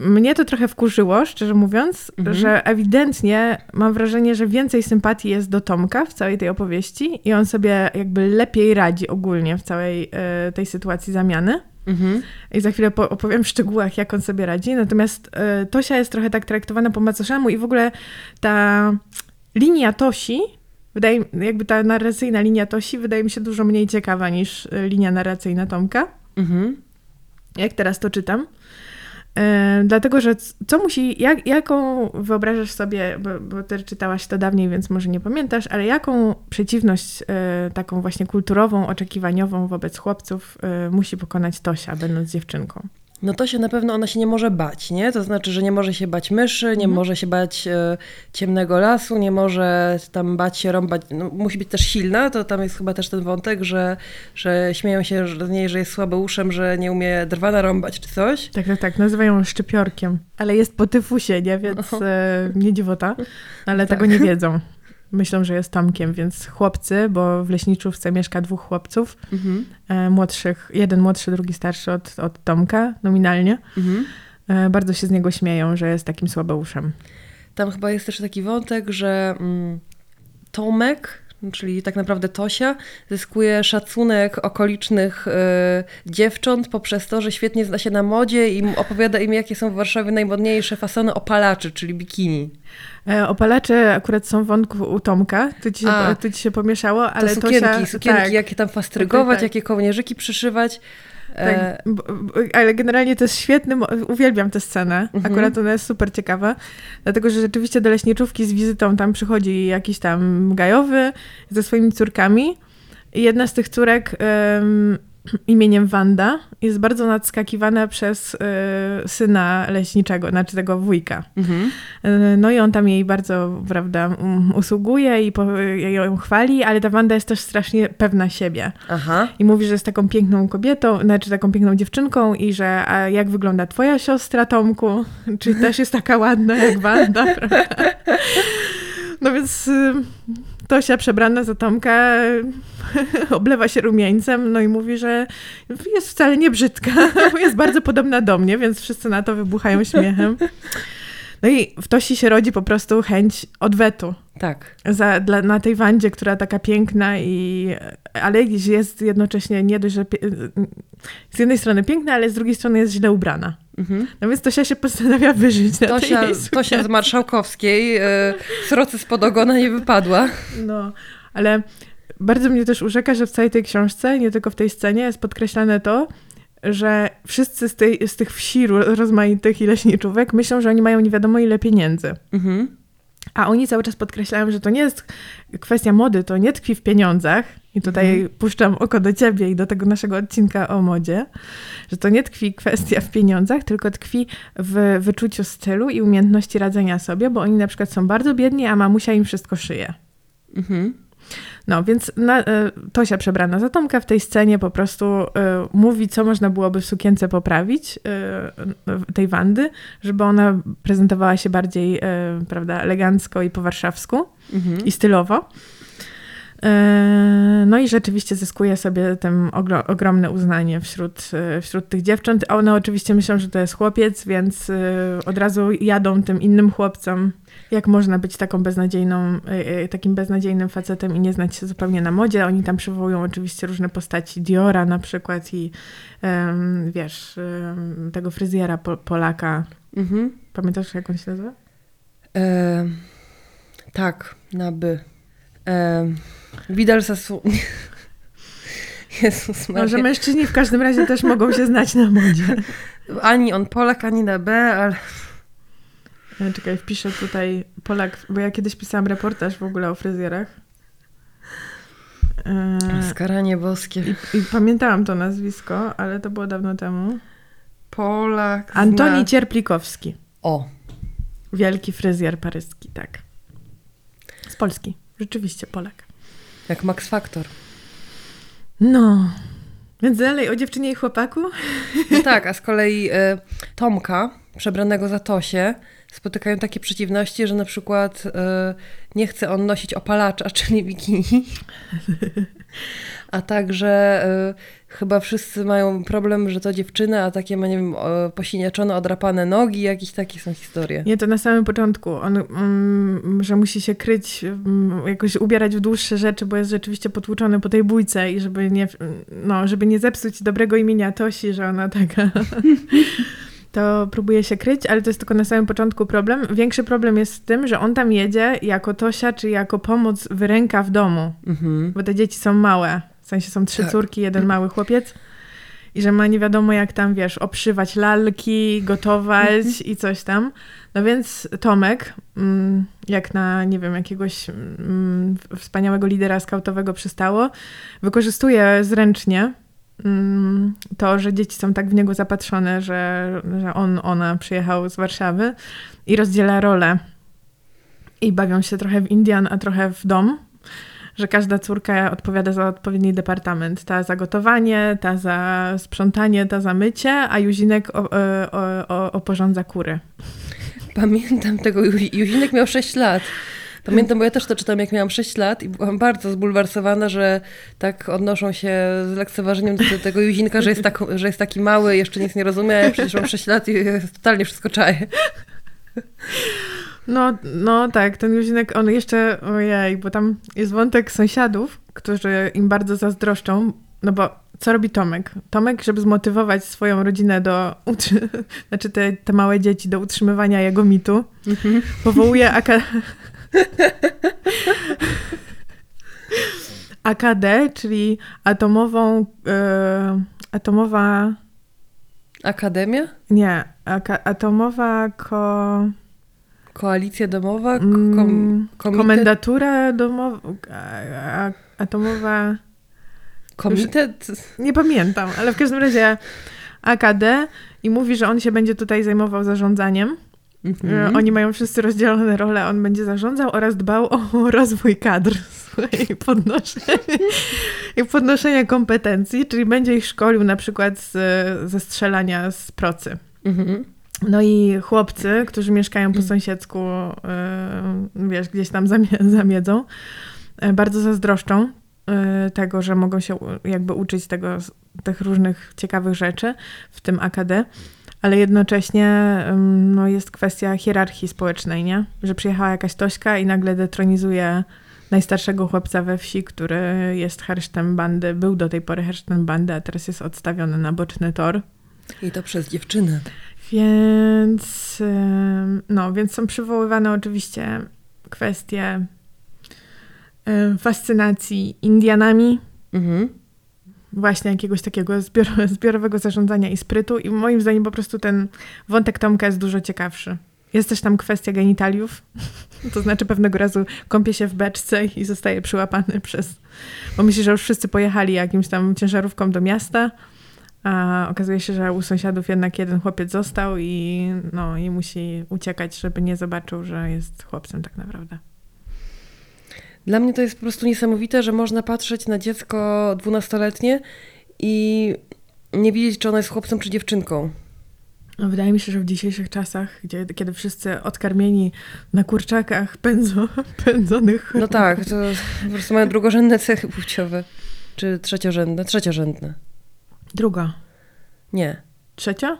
mnie to trochę wkurzyło, szczerze mówiąc, Mhm. że ewidentnie mam wrażenie, że więcej sympatii jest do Tomka w całej tej opowieści i on sobie jakby lepiej radzi ogólnie w całej e, tej sytuacji zamiany. Mhm. I za chwilę po- opowiem w szczegółach, jak on sobie radzi. Natomiast e, Tosia jest trochę tak traktowana po macoszemu i w ogóle ta linia Tosi, wydaje jakby ta narracyjna linia Tosi wydaje mi się dużo mniej ciekawa niż e, linia narracyjna Tomka, Mhm. jak teraz to czytam. E, dlatego, że co musi, jak, jaką wyobrażasz sobie, bo, bo ty czytałaś to dawniej, więc może nie pamiętasz, ale jaką przeciwność e, taką właśnie kulturową, oczekiwaniową wobec chłopców e, musi pokonać Tosia, będąc dziewczynką? No to się na pewno ona się nie może bać, nie? To znaczy, że nie może się bać myszy, nie Mhm. może się bać e, ciemnego lasu, nie może tam bać się rąbać. No, musi być też silna, to tam jest chyba też ten wątek, że, że śmieją się z niej, że jest słabeuszem, że nie umie drwa narąbać czy coś. Tak, tak, tak. Nazywają ją szczypiorkiem. Ale jest po tyfusie, nie? Więc e, nie dziwota. Ale tego nie wiedzą. (laughs) Myślą, że jest Tomkiem, więc chłopcy, bo w leśniczówce mieszka dwóch chłopców, Mhm. e, młodszych, jeden młodszy, drugi starszy od, od Tomka, nominalnie. Mhm. E, bardzo się z niego śmieją, że jest takim słabeuszem. Tam chyba jest też taki wątek, że mm, Tomek, czyli tak naprawdę Tosia, zyskuje szacunek okolicznych e, dziewcząt poprzez to, że świetnie zna się na modzie i opowiada im, jakie są w Warszawie najmodniejsze fasony opalaczy, czyli bikini. E, opalacze akurat są w wątku u Tomka, tu ci się, A. tu ci się pomieszało, ale to sukienki, Tosia, sukienki, tak, jakie tam fastrygować, tak. jakie kołnierzyki przyszywać. E, Tak, ale generalnie to jest świetny, uwielbiam tę scenę, Mhm. akurat ona jest super ciekawa, dlatego, że rzeczywiście do leśniczówki z wizytą tam przychodzi jakiś tam gajowy ze swoimi córkami i jedna z tych córek em, imieniem Wanda jest bardzo nadskakiwana przez e, syna leśniczego, znaczy tego wujka. mhm. E, No i on tam jej bardzo, prawda, um, usługuje i po, ją chwali, ale ta Wanda jest też strasznie pewna siebie. Aha. I mówi, że jest taką piękną kobietą, znaczy taką piękną dziewczynką i że a jak wygląda twoja siostra, Tomku? Czy też jest taka ładna jak Wanda, (laughs) prawda? No więc y, Tosia przebrana za Tomka (laughs) oblewa się rumieńcem, no i mówi, że jest wcale nie brzydka, bo (laughs) jest bardzo podobna do mnie, więc wszyscy na to wybuchają śmiechem. No i w Tosi się rodzi po prostu chęć odwetu Tak. za, dla, na tej Wandzie, która taka piękna i ale jest jednocześnie nie dość, że pie- z jednej strony piękna, ale z drugiej strony jest źle ubrana. Mhm. No więc Tosia się postanawia wyżyć na Tosia, tej Tosia z. Marszałkowskiej, e, srocy spod ogona nie wypadła. No, ale bardzo mnie też urzeka, że w całej tej książce, nie tylko w tej scenie, jest podkreślane to, że wszyscy z, tej, z tych wsi ro- rozmaitych i leśniczówek myślą, że oni mają nie wiadomo ile pieniędzy. Mhm. A oni cały czas podkreślają, że to nie jest kwestia mody, to nie tkwi w pieniądzach. I tutaj puszczam oko do ciebie i do tego naszego odcinka o modzie, że to nie tkwi kwestia w pieniądzach, tylko tkwi w wyczuciu stylu i umiejętności radzenia sobie, bo oni na przykład są bardzo biedni, a mamusia im wszystko szyje. Mhm. No, więc na, e, Tosia przebrana za Tomka w tej scenie po prostu e, mówi, co można byłoby w sukience poprawić e, tej Wandy, żeby ona prezentowała się bardziej, prawda, elegancko i po warszawsku Mhm. i stylowo. No i rzeczywiście zyskuje sobie tym ogro- ogromne uznanie wśród, wśród tych dziewcząt. A one oczywiście myślą, że to jest chłopiec, więc od razu jadą tym innym chłopcom, jak można być taką beznadziejną, e, e, takim beznadziejnym facetem i nie znać się zupełnie na modzie. Oni tam przywołują oczywiście różne postaci Diora na przykład i wiesz, tego fryzjera po- Polaka. Mhm. Pamiętasz, jak on się nazywa? E, tak, na by. E, Widal Sasu... (laughs) Jezus Maria. No, że mężczyźni w każdym razie też mogą się znać na modzie. Ani on Polak, ani na B, ale... E, Czekaj, wpiszę tutaj Polak, bo ja kiedyś pisałam reportaż w ogóle o fryzjerach. E, Skaranie boskie. I, I pamiętałam to nazwisko, ale to było dawno temu. Polak Antoni zna... Cierplikowski. O, Wielki fryzjer paryski, tak. Z Polski. Rzeczywiście Polak. jak Max Factor. No. Więc dalej o dziewczynie i chłopaku. No tak, a z kolei e, Tomka, przebranego za Tosię, spotykają takie przeciwności, że na przykład e, nie chce on nosić opalacza, (laughs) czyli bikini. A także e, chyba wszyscy mają problem, że to dziewczyna, a takie ma, nie wiem, posiniaczone, odrapane nogi, jakieś takie są historie. Nie, to na samym początku. On, mm, że musi się kryć, mm, jakoś ubierać w dłuższe rzeczy, bo jest rzeczywiście potłuczony po tej bójce i żeby nie, no, żeby nie zepsuć dobrego imienia Tosi, że ona taka... (laughs) to próbuje się kryć, ale to jest tylko na samym początku problem. Większy problem jest z tym, że on tam jedzie jako Tosia, czy jako pomoc w ręka w domu, Mhm. bo te dzieci są małe. W sensie są trzy Tak. córki, jeden mały chłopiec. I że ma nie wiadomo jak tam, wiesz, obszywać lalki, gotować i coś tam. No więc Tomek, mm, jak na, nie wiem, jakiegoś mm, wspaniałego lidera skautowego przystało, wykorzystuje zręcznie to, że dzieci są tak w niego zapatrzone, że, że on, ona przyjechał z Warszawy i rozdziela rolę. I bawią się trochę w Indian, a trochę w dom. Że każda córka odpowiada za odpowiedni departament. Ta za gotowanie, ta za sprzątanie, ta za mycie, a Juzinek o, o, o, oporządza kury. Pamiętam tego, Ju- Juzinek miał 6 lat. Pamiętam, bo ja też to czytam, jak miałam 6 lat i byłam bardzo zbulwersowana, że tak odnoszą się z lekceważeniem do tego Juzinka, że jest, tak, że jest taki mały, jeszcze nic nie rozumie, ja przecież mam 6 lat i totalnie wszystko czaję. No, no tak, ten Juzinek, on jeszcze, ojej, bo tam jest wątek sąsiadów, którzy im bardzo zazdroszczą, no bo co robi Tomek? Tomek, żeby zmotywować swoją rodzinę do, (laughs) znaczy te, te małe dzieci do utrzymywania jego mitu, powołuje aka... (laughs) AKD, czyli atomową, e, atomowa, Akademia? nie, aka, atomowa ko... Koalicja domowa? Mm, kom- komitet? Komendatura domowa, atomowa, Komitet? nie pamiętam, ale w każdym razie AKD i mówi, że on się będzie tutaj zajmował zarządzaniem. Mhm. E, Oni mają wszyscy rozdzielone role, on będzie zarządzał oraz dbał o (laughs) rozwój kadr (laughs) i podnoszenie, i podnoszenie kompetencji, czyli będzie ich szkolił na przykład z, ze strzelania z procy. Mhm. No i chłopcy, którzy mieszkają po sąsiedzku, yy, wiesz, gdzieś tam zamie- zamiedzą, yy, bardzo zazdroszczą tego, że mogą się jakby uczyć tego, tych różnych ciekawych rzeczy, w tym AKD, ale jednocześnie no, jest kwestia hierarchii społecznej, nie? Że przyjechała jakaś Tośka i nagle detronizuje najstarszego chłopca we wsi, który jest hersztem bandy, był do tej pory hersztem bandy, a teraz jest odstawiony na boczny tor. I to przez dziewczynę. Więc, no, więc są przywoływane oczywiście kwestie fascynacji Indianami, Mhm. Właśnie jakiegoś takiego zbior (laughs) zbiorowego zarządzania i sprytu. I moim zdaniem po prostu ten wątek Tomka jest dużo ciekawszy. Jest też tam kwestia genitaliów, (laughs) to znaczy pewnego razu kąpie się w beczce i zostaje przyłapany (laughs) przez... Bo myśli, że już wszyscy pojechali jakimś tam ciężarówką do miasta, a okazuje się, że u sąsiadów jednak jeden chłopiec został i, no, i musi uciekać, żeby nie zobaczył, że jest chłopcem tak naprawdę. Dla mnie to jest po prostu niesamowite, że można patrzeć na dziecko dwunastoletnie i nie wiedzieć, czy ono jest chłopcem, czy dziewczynką. No, wydaje mi się, że w dzisiejszych czasach, gdzie, kiedy wszyscy odkarmieni na kurczakach pędzą, (laughs) pędzonych... No tak, to po prostu mają drugorzędne cechy płciowe. Czy trzeciorzędne? Trzeciorzędne. Druga. Nie. Trzecia?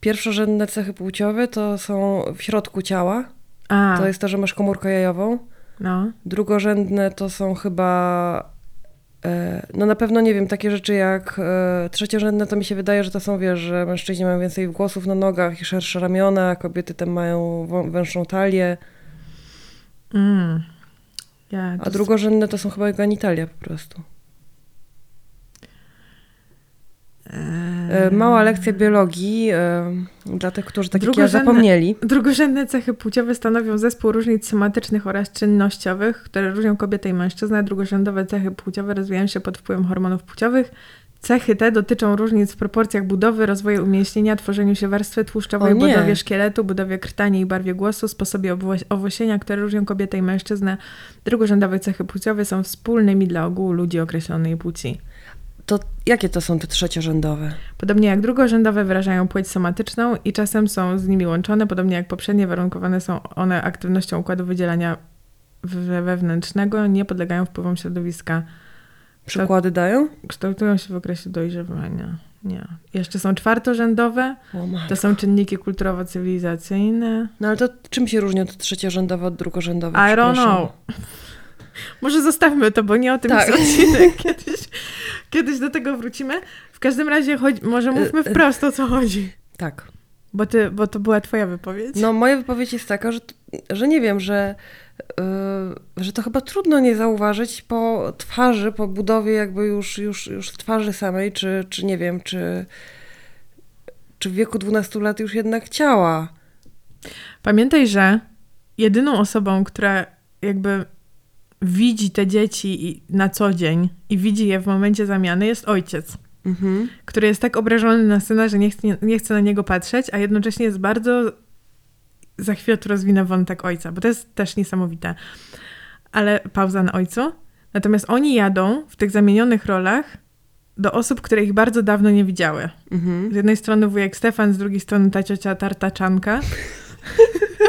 Pierwszorzędne cechy płciowe to są w środku ciała. A, To jest to, że masz komórkę jajową. No. Drugorzędne to są chyba. e, No na pewno nie wiem, takie rzeczy jak e, trzeciorzędne to mi się wydaje, że to są, wiesz, że mężczyźni mają więcej włosów na nogach i szersze ramiona, kobiety tam mają węższą talię, Mm. Ja, a drugorzędne to są chyba genitalia po prostu. E, Mała lekcja biologii e, dla tych, którzy tak jak ja zapomnieli. Drugorzędne cechy płciowe stanowią zespół różnic somatycznych oraz czynnościowych, które różnią kobietę i mężczyznę. Drugorzędowe cechy płciowe rozwijają się pod wpływem hormonów płciowych. Cechy te dotyczą różnic w proporcjach budowy, rozwoju umieśnienia, tworzeniu się warstwy tłuszczowej, budowie szkieletu, budowie krtani i barwie głosu, sposobie owłosienia, które różnią kobietę i mężczyznę. Drugorzędowe cechy płciowe są wspólnymi dla ogółu ludzi określonej płci. To jakie to są te trzeciorzędowe? Podobnie jak drugorzędowe wyrażają płeć somatyczną i czasem są z nimi łączone, podobnie jak poprzednie warunkowane są one aktywnością układu wydzielania we- wewnętrznego, nie podlegają wpływom środowiska, Przykłady dają? kształtują się w okresie dojrzewania. Nie. Jeszcze są czwartorzędowe, to są czynniki kulturowo-cywilizacyjne. No ale to czym się różnią te trzeciorzędowe od drugorzędowych? I don't know. Może zostawmy to, bo nie o tym Tak. jest odcinek. (laughs) Kiedyś, kiedyś do tego wrócimy. W każdym razie może mówmy Y, y. wprost o co chodzi. Tak. Bo, ty, bo to była twoja wypowiedź. No, moja wypowiedź jest taka, że, że nie wiem, że, yy, że to chyba trudno nie zauważyć po twarzy, po budowie jakby już, już, już twarzy samej, czy, czy nie wiem, czy, czy w wieku 12 lat już jednak ciała. Pamiętaj, że jedyną osobą, która jakby widzi te dzieci na co dzień i widzi je w momencie zamiany jest ojciec. Mhm. który jest tak obrażony na syna, że nie chce, nie chce na niego patrzeć, a jednocześnie jest bardzo. Za chwilę tu rozwinę wątek ojca, bo to jest też niesamowite. Ale pauza na ojcu. Natomiast oni jadą w tych zamienionych rolach do osób, które ich bardzo dawno nie widziały. Mhm. Z jednej strony wujek Stefan, z drugiej strony ta ciocia tartaczanka.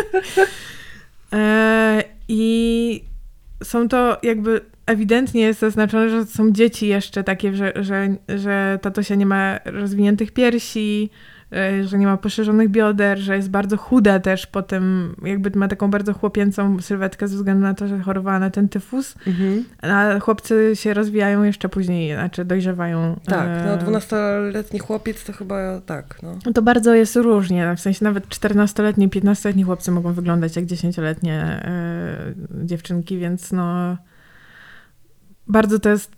(laughs) e, I są to jakby ewidentnie jest zaznaczone, że są dzieci jeszcze takie, że, że, że tatusia nie ma rozwiniętych piersi, że nie ma poszerzonych bioder, że jest bardzo chuda też potem, jakby ma taką bardzo chłopięcą sylwetkę ze względu na to, że chorowała na ten tyfus, Mhm. a chłopcy się rozwijają jeszcze później, znaczy dojrzewają. Tak, no e, 12-letni chłopiec to chyba tak, no. no To bardzo jest różnie. W sensie nawet 14-letni, 15-letni chłopcy mogą wyglądać jak 10-letnie e, dziewczynki, więc no bardzo to jest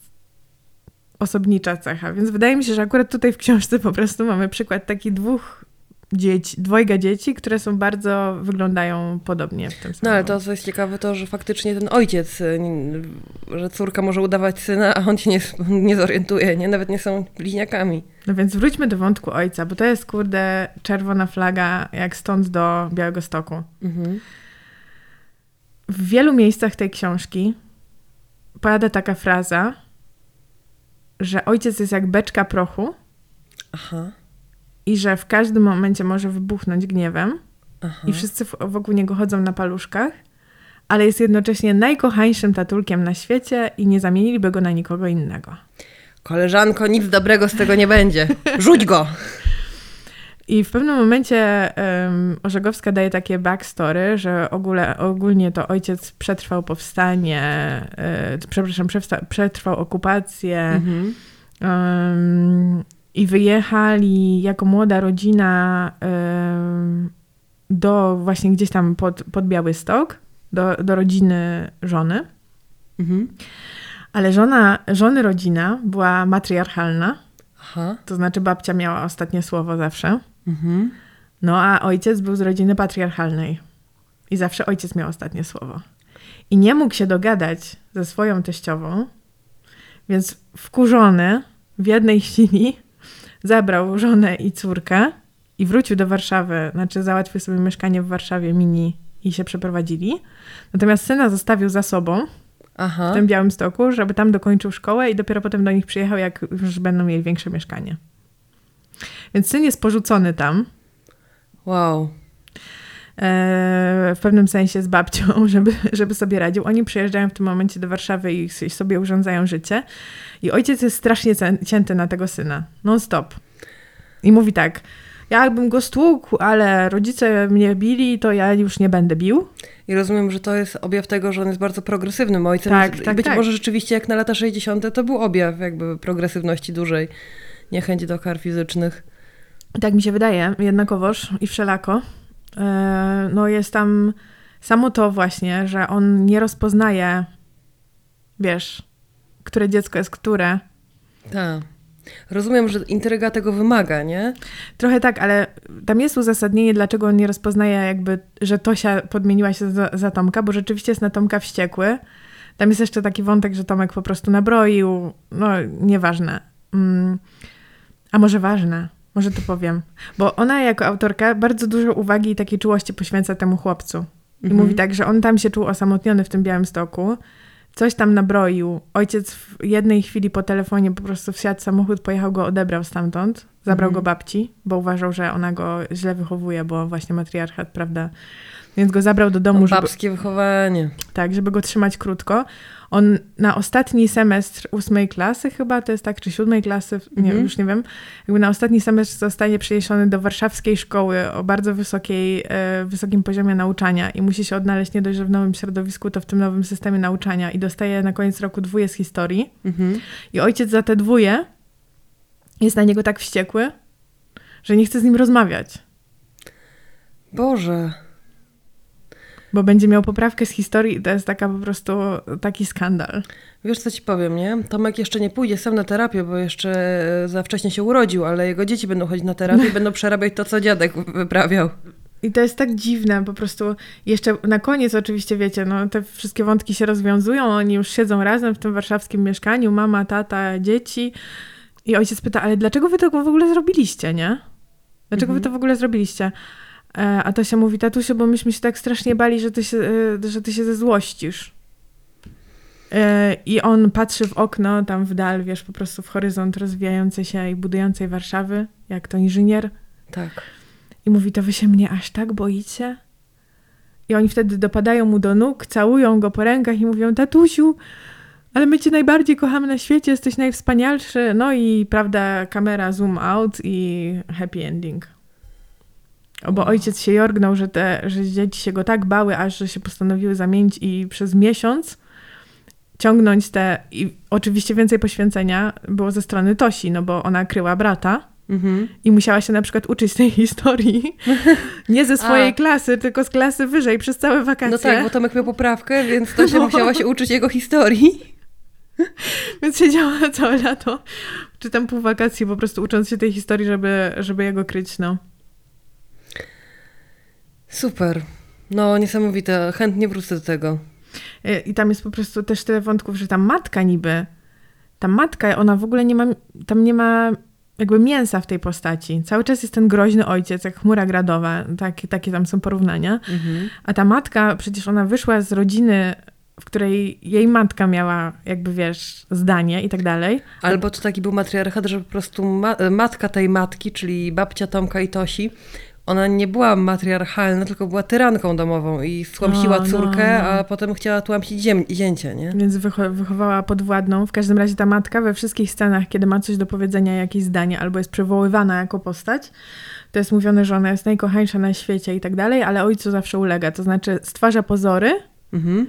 osobnicza cecha. Więc wydaje mi się, że akurat tutaj w książce po prostu mamy przykład takich dwóch dzieci, dwojga dzieci, które są bardzo, wyglądają podobnie w tym No samym. ale to, co jest ciekawe, to, że faktycznie ten ojciec, y, że córka może udawać syna, a on się nie, nie zorientuje, nie? Nawet nie są bliźniakami. No więc wróćmy do wątku ojca, bo to jest kurde czerwona flaga jak stąd do Białego Stoku. Mhm. W wielu miejscach tej książki pada taka fraza, że ojciec jest jak beczka prochu Aha, i że w każdym momencie może wybuchnąć gniewem aha. i wszyscy wokół niego chodzą na paluszkach, ale jest jednocześnie najkochańszym tatulkiem na świecie i nie zamieniliby go na nikogo innego. Koleżanko, nic dobrego z tego nie będzie. Rzuć go! (laughs) I w pewnym momencie um, Orzegowska daje takie backstory, że ogóle, ogólnie to ojciec przetrwał powstanie, e, przepraszam, przetrwał okupację, Mhm. Em, I wyjechali jako młoda rodzina em, do właśnie gdzieś tam pod, pod Białystok, do, do rodziny żony. Mhm. Ale żona, żony rodzina była matriarchalna, Aha. to znaczy babcia miała ostatnie słowo zawsze. Mhm. No a ojciec był z rodziny patriarchalnej. I zawsze ojciec miał ostatnie słowo. I nie mógł się dogadać ze swoją teściową, więc wkurzony w jednej chwili zabrał żonę i córkę i wrócił do Warszawy, znaczy załatwił sobie mieszkanie w Warszawie mini i się przeprowadzili. Natomiast syna zostawił za sobą Aha. w tym Białym Stoku, żeby tam dokończył szkołę i dopiero potem do nich przyjechał, jak już będą mieli większe mieszkanie. Więc syn jest porzucony tam, Wow. e, w pewnym sensie z babcią, (laughs) żeby, żeby sobie radził. Oni przyjeżdżają w tym momencie do Warszawy i, i sobie urządzają życie. I ojciec jest strasznie cięty na tego syna. Non stop. I mówi tak, ja jakbym go stłukł, ale rodzice mnie bili, to ja już nie będę bił. I rozumiem, że to jest objaw tego, że on jest bardzo progresywnym ojcem. Tak, tak, Być tak. może rzeczywiście jak na lata 60. to był objaw jakby progresywności dużej. Niechęć do kar fizycznych. Tak mi się wydaje, jednakowoż i wszelako. E, no jest tam samo to właśnie, że on nie rozpoznaje, wiesz, które dziecko jest które. Tak. Rozumiem, że intryga tego wymaga, nie? Trochę tak, ale tam jest uzasadnienie, dlaczego on nie rozpoznaje jakby, że Tosia podmieniła się za, za Tomka, bo rzeczywiście jest na Tomka wściekły. Tam jest jeszcze taki wątek, że Tomek po prostu nabroił. No, nieważne. Mm. A może ważne? Może to powiem. Bo ona jako autorka bardzo dużo uwagi i takiej czułości poświęca temu chłopcu. I Mhm. mówi tak, że on tam się czuł osamotniony w tym białym stoku. Coś tam nabroił. Ojciec w jednej chwili po telefonie po prostu wsiadł samochód, pojechał go, odebrał stamtąd. Zabrał Mhm. go babci, bo uważał, że ona go źle wychowuje, bo właśnie matriarchat, prawda? Więc go zabrał do domu, żeby, Babskie wychowanie. tak, żeby go trzymać krótko. On na ostatni semestr ósmej klasy chyba, to jest tak, czy siódmej klasy, nie, Mhm. już nie wiem, jakby na ostatni semestr zostanie przeniesiony do warszawskiej szkoły o bardzo wysokiej, e, wysokim poziomie nauczania i musi się odnaleźć nie dość, że w nowym środowisku, to w tym nowym systemie nauczania i dostaje na koniec roku dwóje z historii. Mhm. I ojciec za te dwóje jest na niego tak wściekły, że nie chce z nim rozmawiać, Boże. Bo będzie miał poprawkę z historii i to jest taka po prostu taki skandal. Wiesz, co ci powiem, nie? Tomek jeszcze nie pójdzie sam na terapię, bo jeszcze e, za wcześnie się urodził, ale jego dzieci będą chodzić na terapię i będą przerabiać to, co dziadek wyprawiał. I to jest tak dziwne, po prostu jeszcze na koniec oczywiście, wiecie, no te wszystkie wątki się rozwiązują, oni już siedzą razem w tym warszawskim mieszkaniu, mama, tata, dzieci I ojciec pyta, ale dlaczego wy to w ogóle zrobiliście, nie? Dlaczego wy to w ogóle zrobiliście? E, a to się mówi, tatusiu, bo myśmy się tak strasznie bali, że ty się, e, że ty się zezłościsz. E, I on patrzy w okno, tam w dal, wiesz, po prostu w horyzont rozwijającej się i budującej Warszawy, jak to inżynier. Tak. I mówi, to wy się mnie aż tak boicie? I oni wtedy dopadają mu do nóg, całują go po rękach i mówią, tatusiu, ale my cię najbardziej kochamy na świecie, jesteś najwspanialszy. No i prawda, kamera zoom out i happy ending. Bo ojciec się jorgnął, że, te, że dzieci się go tak bały, aż że się postanowiły zamienić i przez miesiąc ciągnąć te... I oczywiście więcej poświęcenia było ze strony Tosi, no bo ona kryła brata. Mhm. I musiała się na przykład uczyć tej (laughs) historii. Nie ze swojej A. klasy, tylko z klasy wyżej przez całe wakacje. No tak, bo Tomek miał poprawkę, więc to się (laughs) musiała się uczyć jego historii. (laughs) Więc siedziała całe lato, czy tam pół wakacji, po prostu ucząc się tej historii, żeby, żeby jego kryć, no. Super. No, niesamowite. Chętnie wrócę do tego. I- I tam jest po prostu też tyle wątków, że ta matka niby, ta matka, ona w ogóle nie ma, tam nie ma jakby mięsa w tej postaci. Cały czas jest ten groźny ojciec, jak chmura gradowa, takie, takie tam są porównania. Mhm. A ta matka, przecież ona wyszła z rodziny, w której jej matka miała jakby, wiesz, zdanie i tak dalej. Albo to taki był matriarchat, że po prostu ma matka tej matki, czyli babcia Tomka i Tosi, ona nie była matriarchalna, tylko była tyranką domową i stłamsiła No, no, córkę, no. a potem chciała tłamsić ziem- zięcie, nie? Więc wycho- wychowała podwładną. W każdym razie ta matka we wszystkich scenach, kiedy ma coś do powiedzenia, jakieś zdanie, albo jest przywoływana jako postać, to jest mówione, że ona jest najkochańsza na świecie i tak dalej, ale ojcu zawsze ulega. To znaczy stwarza pozory, Mhm.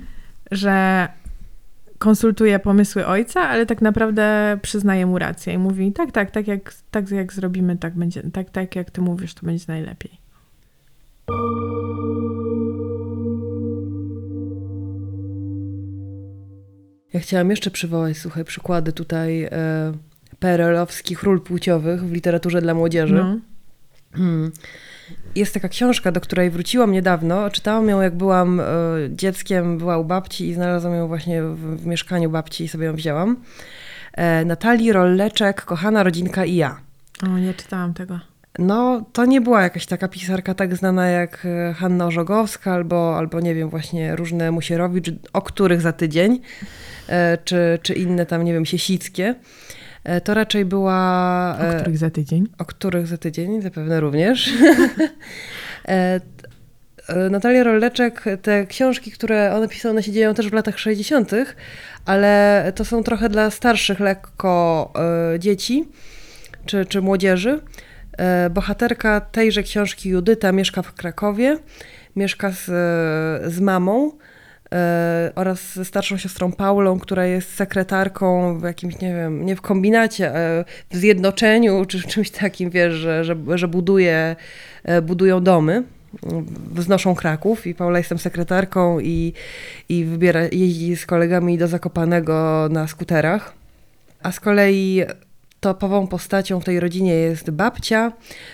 że konsultuje pomysły ojca, ale tak naprawdę przyznaje mu rację i mówi tak, tak, tak jak, tak jak zrobimy, tak będzie, tak, tak jak ty mówisz, to będzie najlepiej. Ja chciałam jeszcze przywołać, słuchaj, przykłady tutaj e, PRL-owskich ról płciowych w literaturze dla młodzieży. No. Hmm. Jest taka książka, do której wróciłam niedawno. Czytałam ją, jak byłam e, dzieckiem, była u babci i znalazłam ją właśnie w, mieszkaniu babci i sobie ją wzięłam. E, Natalii Rolleczek, Kochana rodzinka i ja. O, nie czytałam tego. No, to nie była jakaś taka pisarka tak znana jak e, Hanna Orzogowska albo, albo nie wiem, właśnie różne Musierowicz, o których za tydzień, czy, czy inne tam, nie wiem, Siesickie. E, To raczej była... O e, których za tydzień? o których za tydzień zapewne również. (laughs) E, Natalia Rolleczek, te książki, które one pisała, one się dzieją też w latach 60., ale to są trochę dla starszych lekko dzieci czy, czy młodzieży. Bohaterka tejże książki Judyta mieszka w Krakowie, mieszka z, z mamą oraz ze starszą siostrą Paulą, która jest sekretarką w jakimś, nie wiem, nie w kombinacie, e, w zjednoczeniu czy w czymś takim, wiesz, że, że, że buduje, e, budują domy. Wznoszą Kraków i Paula jestem sekretarką i, i wybiera, jeździ z kolegami do Zakopanego na skuterach. A z kolei topową postacią w tej rodzinie jest babcia,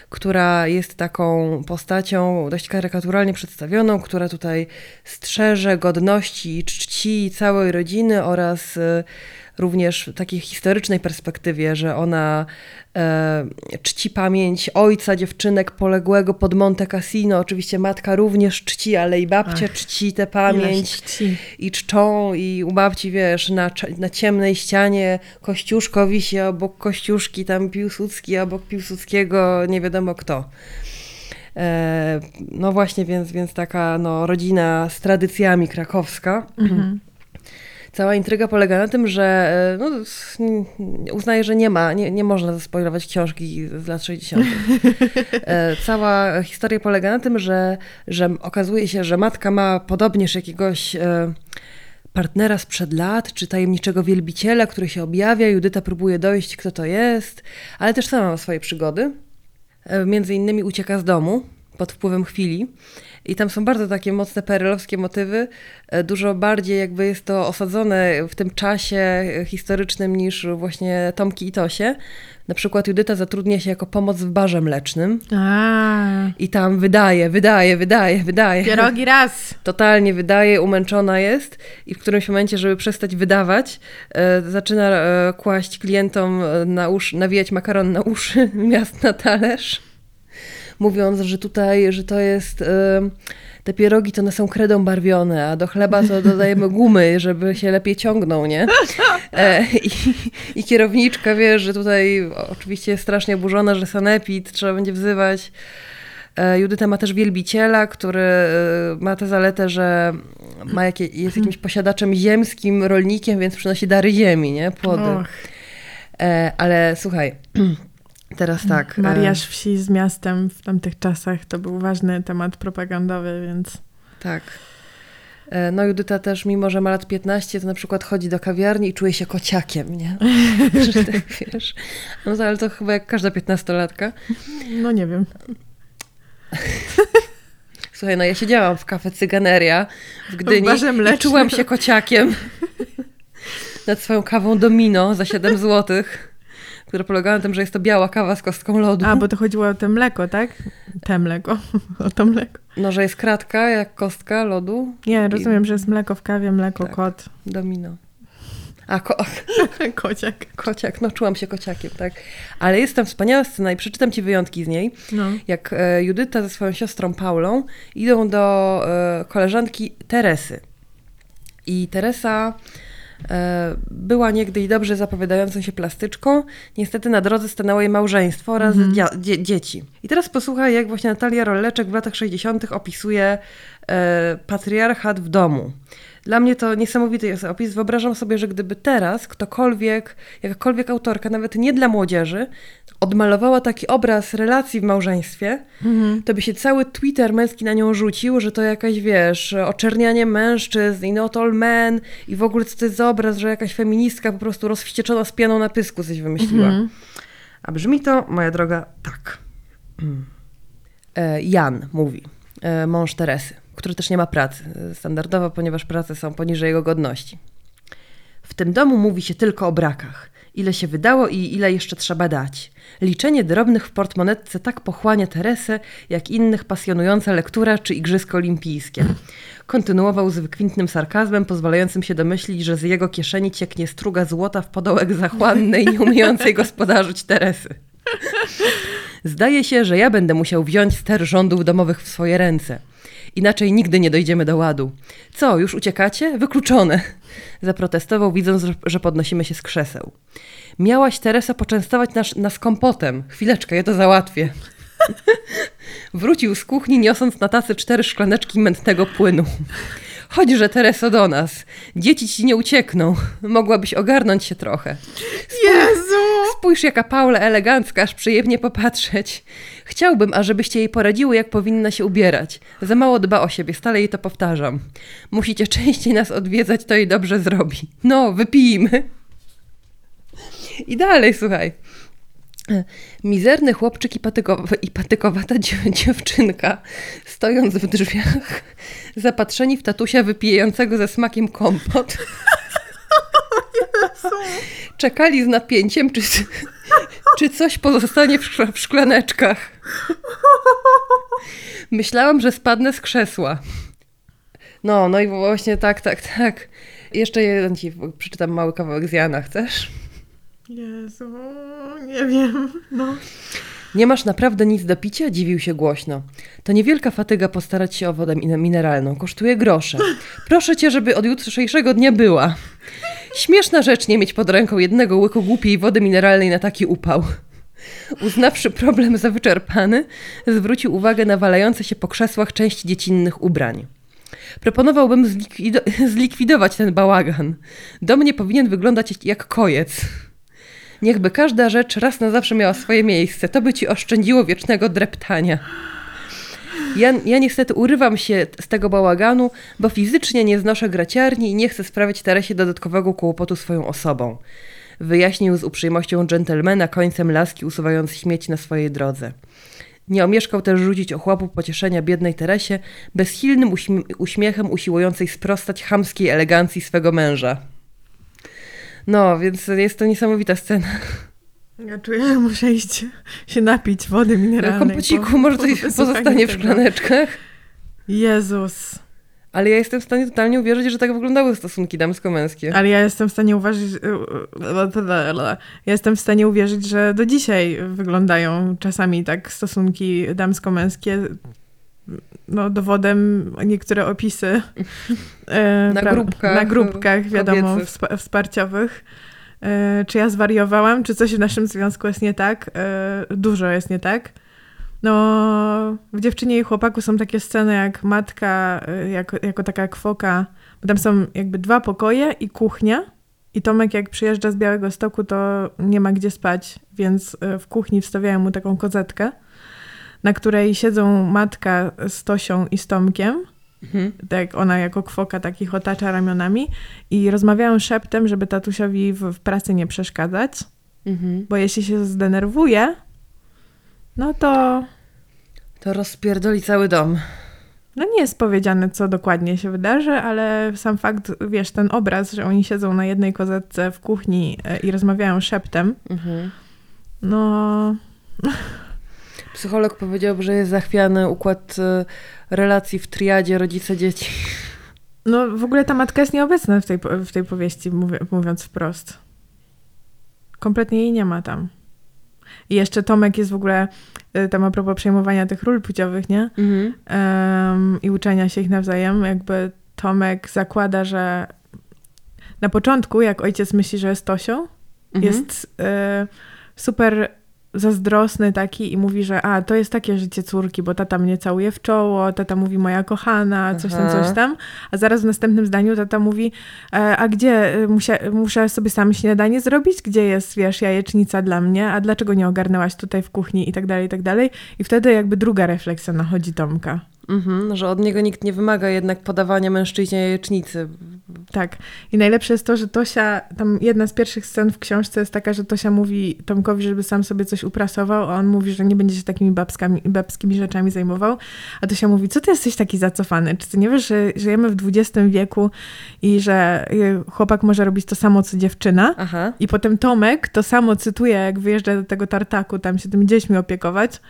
która jest taką postacią dość karykaturalnie przedstawioną, która tutaj strzeże godności i czci całej rodziny oraz y, również w takiej historycznej perspektywie, że ona e, czci pamięć ojca dziewczynek poległego pod Monte Cassino. Oczywiście matka również czci, ale i babcia Ach, czci tę pamięć czci. i czczą i u babci, wiesz, na, na ciemnej ścianie Kościuszko wisi, obok Kościuszki tam Piłsudski, obok Piłsudskiego nie wiadomo kto. E, no właśnie, więc, więc taka no, rodzina z tradycjami krakowska. Mhm. Cała intryga polega na tym, że e, no, uznaję, że nie ma, nie, nie można zaspoilować książki z lat 60. E, Cała historia polega na tym, że, że okazuje się, że matka ma podobnież jakiegoś e, partnera sprzed lat, czy tajemniczego wielbiciela, który się objawia. Judyta próbuje dojść, kto to jest, ale też sama ma swoje przygody. Między innymi ucieka z domu pod wpływem chwili. I tam są bardzo takie mocne perelowskie motywy. E, Dużo bardziej jakby jest to osadzone w tym czasie e, historycznym niż właśnie Tomki i Tosie. Na przykład Judyta zatrudnia się jako pomoc w barze mlecznym A, i tam wydaje, wydaje, wydaje, wydaje. pierogi raz. Totalnie wydaje, umęczona jest i w którymś momencie, żeby przestać wydawać, e, zaczyna e, kłaść klientom e, na uszy, nawijać makaron na uszy, (laughs) miast na talerz, mówiąc, że tutaj, że to jest... Te pierogi to one są kredą barwione, a do chleba to dodajemy gumy, żeby się lepiej ciągną, nie? E, i, I kierowniczka, wiesz, że tutaj oczywiście jest strasznie oburzona, że sanepid trzeba będzie wzywać. E, Judyta ma też wielbiciela, który e, ma tę zaletę, że ma jakie, jest jakimś posiadaczem ziemskim, rolnikiem, więc przynosi dary ziemi, nie? Płody. Och, ale słuchaj, (clears throat) teraz tak. e, mariaż wsi z miastem w tamtych czasach to był ważny temat propagandowy, więc Tak. E, No Judyta też, mimo że ma lat 15, to na przykład chodzi do kawiarni i czuje się kociakiem, nie? (laughs) Że tak wiesz. No ale to chyba jak każda piętnastolatka. no nie wiem. (laughs) Słuchaj, no ja siedziałam w kafe Cyganeria w Gdyni barze i czułam się kociakiem (laughs) nad swoją kawą Domino za 7 zł, która polegała na tym, że jest to biała kawa z kostką lodu. A, bo to chodziło o te mleko, tak? Te mleko. (laughs) O to mleko. No, że jest kratka jak kostka lodu. Nie, rozumiem, że jest mleko w kawie, mleko, Tak. kot. Domino. A, ko- (laughs) Kociak. kociak, no czułam się kociakiem, tak. Ale jest tam wspaniała scena i przeczytam ci wyjątki z niej. No. jak e, Judyta ze swoją siostrą Paulą idą do e, koleżanki Teresy. I Teresa była niegdyś dobrze zapowiadającą się plastyczką. Niestety na drodze stanęło jej małżeństwo oraz dzia- dzie- dzieci. I teraz posłuchaj, jak właśnie Natalia Rolleczek w latach 60. opisuje e, patriarchat w domu. Dla mnie to niesamowity jest opis. Wyobrażam sobie, że gdyby teraz ktokolwiek, jakakolwiek autorka, nawet nie dla młodzieży, odmalowała taki obraz relacji w małżeństwie, to by się cały Twitter męski na nią rzucił, że to jakaś, wiesz, oczernianie mężczyzn i not all men i w ogóle co to jest za obraz, że jakaś feministka po prostu rozwścieczona z pianą na pysku coś wymyśliła. A brzmi to, moja droga, tak. E, Jan mówi, e, mąż Teresy, który też nie ma pracy, standardowo, ponieważ prace są poniżej jego godności. W tym domu mówi się tylko o brakach. Ile się wydało i ile jeszcze trzeba dać. Liczenie drobnych w portmonetce tak pochłania Teresę, jak innych pasjonująca lektura czy igrzyska olimpijskie. Kontynuował z wykwintnym sarkazmem, pozwalającym się domyślić, że z jego kieszeni cieknie struga złota w podołek zachłannej, nie umiejącej gospodarzyć Teresy. Zdaje się, że ja będę musiał wziąć ster rządów domowych w swoje ręce. Inaczej nigdy nie dojdziemy do ładu. Co, już uciekacie? Wykluczone. Zaprotestował, widząc, że- podnosimy się z krzeseł. Miałaś, Teresa, poczęstować nas, nas kompotem. Chwileczkę, ja to załatwię. (laughs) Wrócił z kuchni, niosąc na tacy cztery szklaneczki mętnego płynu. Chodźże, Tereso, do nas. Dzieci ci nie uciekną. Mogłabyś ogarnąć się trochę. Jezu! Spójrz, jaka Paula elegancka, aż przyjemnie popatrzeć. Chciałbym, ażebyście jej poradziły, jak powinna się ubierać. Za mało dba o siebie, stale jej to powtarzam. Musicie częściej nas odwiedzać, to jej dobrze zrobi. No, wypijmy. I dalej, słuchaj. Mizerny chłopczyk i, i patykowata dziew- dziewczynka, stojąc w drzwiach, zapatrzeni w tatusia wypijającego ze smakiem kompot, (laughs) czekali z napięciem, czy, czy coś pozostanie w, w szklaneczkach. Myślałam, że spadnę z krzesła. No, no i właśnie tak, tak, tak. Jeszcze jeden ci przeczytam mały kawałek z Jana, chcesz? Jezu, nie wiem. No. Nie masz naprawdę nic do picia? Dziwił się głośno. To niewielka fatyga postarać się o wodę min- mineralną. Kosztuje grosze. Proszę cię, żeby od jutrzejszego dnia była. Śmieszna rzecz nie mieć pod ręką jednego łyku głupiej wody mineralnej na taki upał. Uznawszy problem za wyczerpany, zwrócił uwagę na walające się po krzesłach części dziecinnych ubrań. Proponowałbym zlikwido- (laughs) zlikwidować ten bałagan. Dom nie powinien wyglądać jak kojec. Niechby każda rzecz raz na zawsze miała swoje miejsce. To by ci oszczędziło wiecznego dreptania. Ja, ja niestety urywam się z tego bałaganu, bo fizycznie nie znoszę graciarni i nie chcę sprawiać Teresie dodatkowego kłopotu swoją osobą. Wyjaśnił z uprzejmością dżentelmena końcem laski, usuwając śmieci na swojej drodze. Nie omieszkał też rzucić ochłapu pocieszenia biednej Teresie, bezsilnym uśmie- uśmiechem usiłującej sprostać chamskiej elegancji swego męża. No, więc jest to niesamowita scena. Ja czuję, że muszę iść się napić wody mineralnej. Kompociku, po- może coś pozostanie w szklaneczkach. Jezus. Ale ja jestem w stanie totalnie uwierzyć, że tak wyglądały stosunki damsko-męskie. Ale ja jestem w stanie uważać... Ja jestem w stanie uwierzyć, że do dzisiaj wyglądają czasami tak stosunki damsko-męskie. No, dowodem niektóre opisy e, Na grupkach na grupkach wiadomo, kobiecych. wsparciowych. E, Czy ja zwariowałam, czy coś w naszym związku jest nie tak? E, Dużo jest nie tak. No, w Dziewczynie i Chłopaku są takie sceny jak matka, e, jako, jako taka kwoka, bo tam są jakby dwa pokoje i kuchnia. I Tomek jak przyjeżdża z Białego Stoku, to nie ma gdzie spać, więc w kuchni wstawiają mu taką kozetkę, na której siedzą matka z Tosią i z Tomkiem Mhm. tak ona jako kwoka takich otacza ramionami i rozmawiają szeptem, żeby tatusiowi w, w pracy nie przeszkadzać, Mhm. bo jeśli się zdenerwuje, no to To rozpierdoli cały dom. no nie jest powiedziane, co dokładnie się wydarzy, ale sam fakt, wiesz, ten obraz, że oni siedzą na jednej kozetce w kuchni e, i rozmawiają szeptem, Mhm. no Psycholog powiedział, że jest zachwiany układ y, relacji w triadzie rodzice-dzieci. No w ogóle ta matka jest nieobecna w tej, w tej powieści, mówiąc wprost. Kompletnie jej nie ma tam. I jeszcze Tomek jest w ogóle, y, tam a propos przejmowania tych ról płciowych, nie? Mhm. Em, I uczenia się ich nawzajem, jakby Tomek zakłada, że na początku, jak ojciec myśli, że jest Tosią, Mhm. jest y, super zazdrosny taki i mówi, że a, to jest takie życie córki, bo tata mnie całuje w czoło, tata mówi moja kochana, coś tam, Aha. coś tam, a zaraz w następnym zdaniu tata mówi, e, a gdzie, y, musia, muszę sobie sam śniadanie zrobić, gdzie jest, wiesz, jajecznica dla mnie, a dlaczego nie ogarnęłaś tutaj w kuchni i tak dalej, i tak dalej. I wtedy jakby druga refleksja nachodzi Tomka. Mhm, że od niego nikt nie wymaga jednak podawania mężczyźnie jajecznicy. Tak. I najlepsze jest to, że Tosia, tam jedna z pierwszych scen w książce jest taka, że Tosia mówi Tomkowi, żeby sam sobie coś uprasował, a on mówi, że nie będzie się takimi babskami, babskimi rzeczami zajmował. A Tosia mówi, co ty jesteś taki zacofany? Czy ty nie wiesz, że żyjemy w XX wieku i że y, chłopak może robić to samo, co dziewczyna? Aha. I potem Tomek to samo cytuje, jak wyjeżdża do tego tartaku, tam się tymi dziećmi opiekować.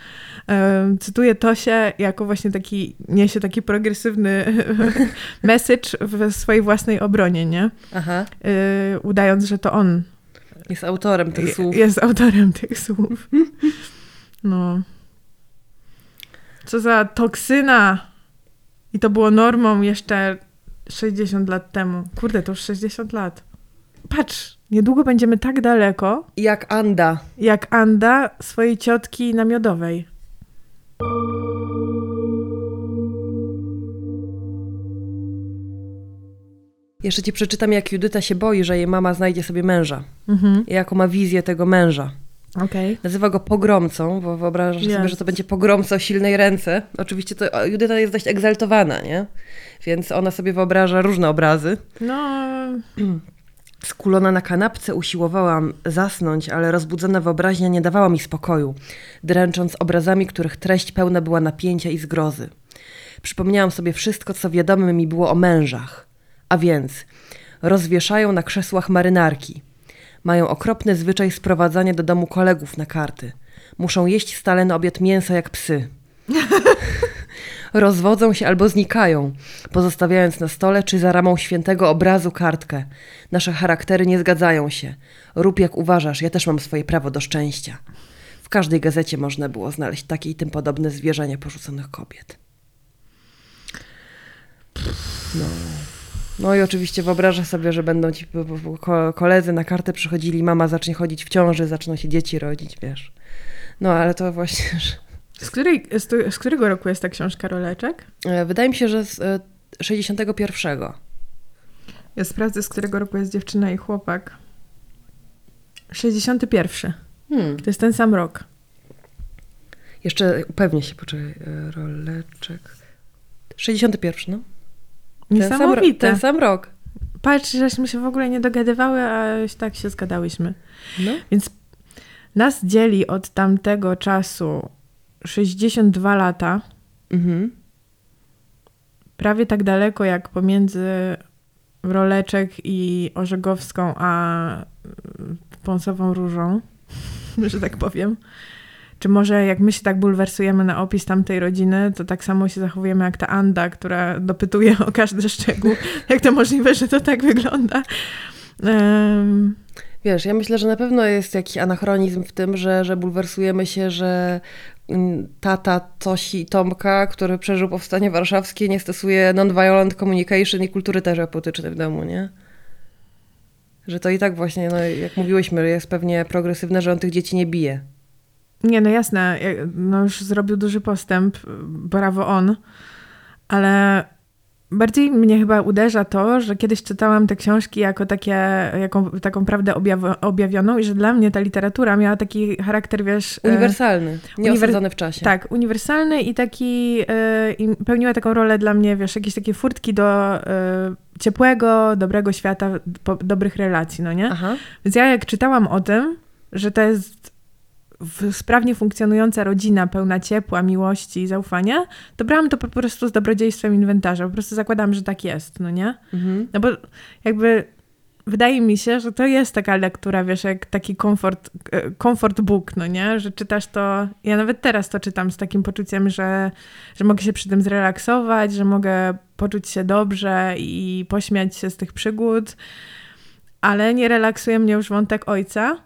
Em, Cytuje Tosię jako właśnie taki, niesie taki progresywny (laughs) message w swojej własnej obronie, nie? Aha. Y, udając, że to on Jest autorem tych słów. jest autorem tych słów. No. Co za toksyna! I to było normą jeszcze 60 lat temu. Kurde, to już 60 lat. Patrz, niedługo będziemy tak daleko, Jak Anda. jak Anda swojej ciotki namiodowej. Jeszcze ci przeczytam, jak Judyta się boi, że jej mama znajdzie sobie męża. Mhm. I jaką ma wizję tego męża. Okej. Nazywa go pogromcą, bo wyobrażasz sobie, Jest. że to będzie pogromca o silnej ręce. Oczywiście to Judyta jest dość egzaltowana, nie? Więc ona sobie wyobraża różne obrazy. No, (clears throat) Skulona na kanapce usiłowałam zasnąć, ale rozbudzona wyobraźnia nie dawała mi spokoju, dręcząc obrazami, których treść pełna była napięcia i zgrozy. Przypomniałam sobie wszystko, co wiadome mi było o mężach. A więc rozwieszają na krzesłach marynarki. Mają okropny zwyczaj sprowadzania do domu kolegów na karty. Muszą jeść stale na obiad mięsa jak psy. (laughs) Rozwodzą się albo znikają, pozostawiając na stole czy za ramą świętego obrazu kartkę. Nasze charaktery nie zgadzają się. Rób jak uważasz, ja też mam swoje prawo do szczęścia. W każdej gazecie można było znaleźć takie i tym podobne zwierzenia porzuconych kobiet. No. No i oczywiście wyobraża sobie, że będą ci koledzy na kartę przychodzili, mama zacznie chodzić w ciąży, zaczną się dzieci rodzić, wiesz. No ale to właśnie, że... z, której, z, z którego roku jest ta książka Roleczek? E, Wydaje mi się, że z e, 61. Ja sprawdzę, z którego roku jest dziewczyna i chłopak. 61. Hmm. To jest ten sam rok. Jeszcze upewnię się, poczekaj, e, roleczek. 61, no. Ten sam, Niesamowite. ten sam rok. Patrz, żeśmy się w ogóle nie dogadywały, a tak się zgadałyśmy. No. Więc nas dzieli od tamtego czasu 62 lata, Mhm. prawie tak daleko jak pomiędzy Roleczek i Orzegowską, a y, Pąsową Różą, (laughs) że tak powiem. Czy może jak my się tak bulwersujemy na opis tamtej rodziny, to tak samo się zachowujemy jak ta Anda, która dopytuje o każdy szczegół. (laughs) Jak to możliwe, że to tak wygląda? Em, Wiesz, ja myślę, że na pewno jest jakiś anachronizm w tym, że, że bulwersujemy się, że mm, tata Tosi i Tomka, który przeżył powstanie warszawskie, nie stosuje non-violent communication i kultury terapeutycznej w domu, nie? Że to i tak właśnie, no, jak mówiłyśmy, jest pewnie progresywne, że on tych dzieci nie bije. Nie, no jasne, no już zrobił duży postęp, brawo on, ale bardziej mnie chyba uderza to, że kiedyś czytałam te książki jako takie, jako taką prawdę objaw- objawioną i że dla mnie ta literatura miała taki charakter, wiesz... e, Uniwersalny, nie uniwer- osadzony w czasie. Tak, uniwersalny i taki, e, i pełniła taką rolę dla mnie, wiesz, jakieś takie furtki do e, ciepłego, dobrego świata, po, dobrych relacji, no nie? Aha. Więc ja jak czytałam o tym, że to jest sprawnie funkcjonująca rodzina pełna ciepła, miłości i zaufania, to brałam to po prostu z dobrodziejstwem inwentarza. Po prostu zakładam, że tak jest, no nie? Mhm. No bo jakby wydaje mi się, że to jest taka lektura, wiesz, jak taki komfort, e, comfort book, no nie? Że czytasz to, ja nawet teraz to czytam z takim poczuciem, że, że mogę się przy tym zrelaksować, że mogę poczuć się dobrze i pośmiać się z tych przygód, ale nie relaksuje mnie już wątek ojca,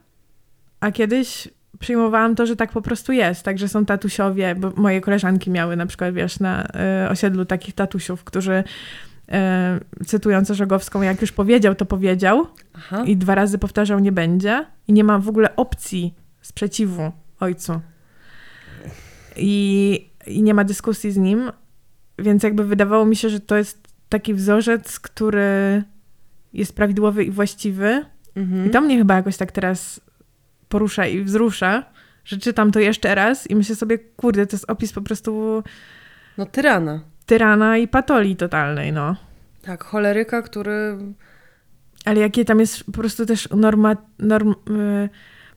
a kiedyś przyjmowałam to, że tak po prostu jest, tak, że są tatusiowie, bo moje koleżanki miały na przykład, wiesz, na y, osiedlu takich tatusiów, którzy y, cytując Orzegowską, jak już powiedział, to powiedział Aha. i dwa razy powtarzał nie będzie i nie ma w ogóle opcji sprzeciwu ojcu. I, I nie ma dyskusji z nim, więc jakby wydawało mi się, że to jest taki wzorzec, który jest prawidłowy i właściwy. Mhm. I to mnie chyba jakoś tak teraz porusza i wzrusza, że czytam to jeszcze raz i myślę sobie, kurde, to jest opis po prostu No tyrana. tyrana i patolii totalnej, no. Tak, choleryka, który... Ale jakie tam jest po prostu też norma, norm, y,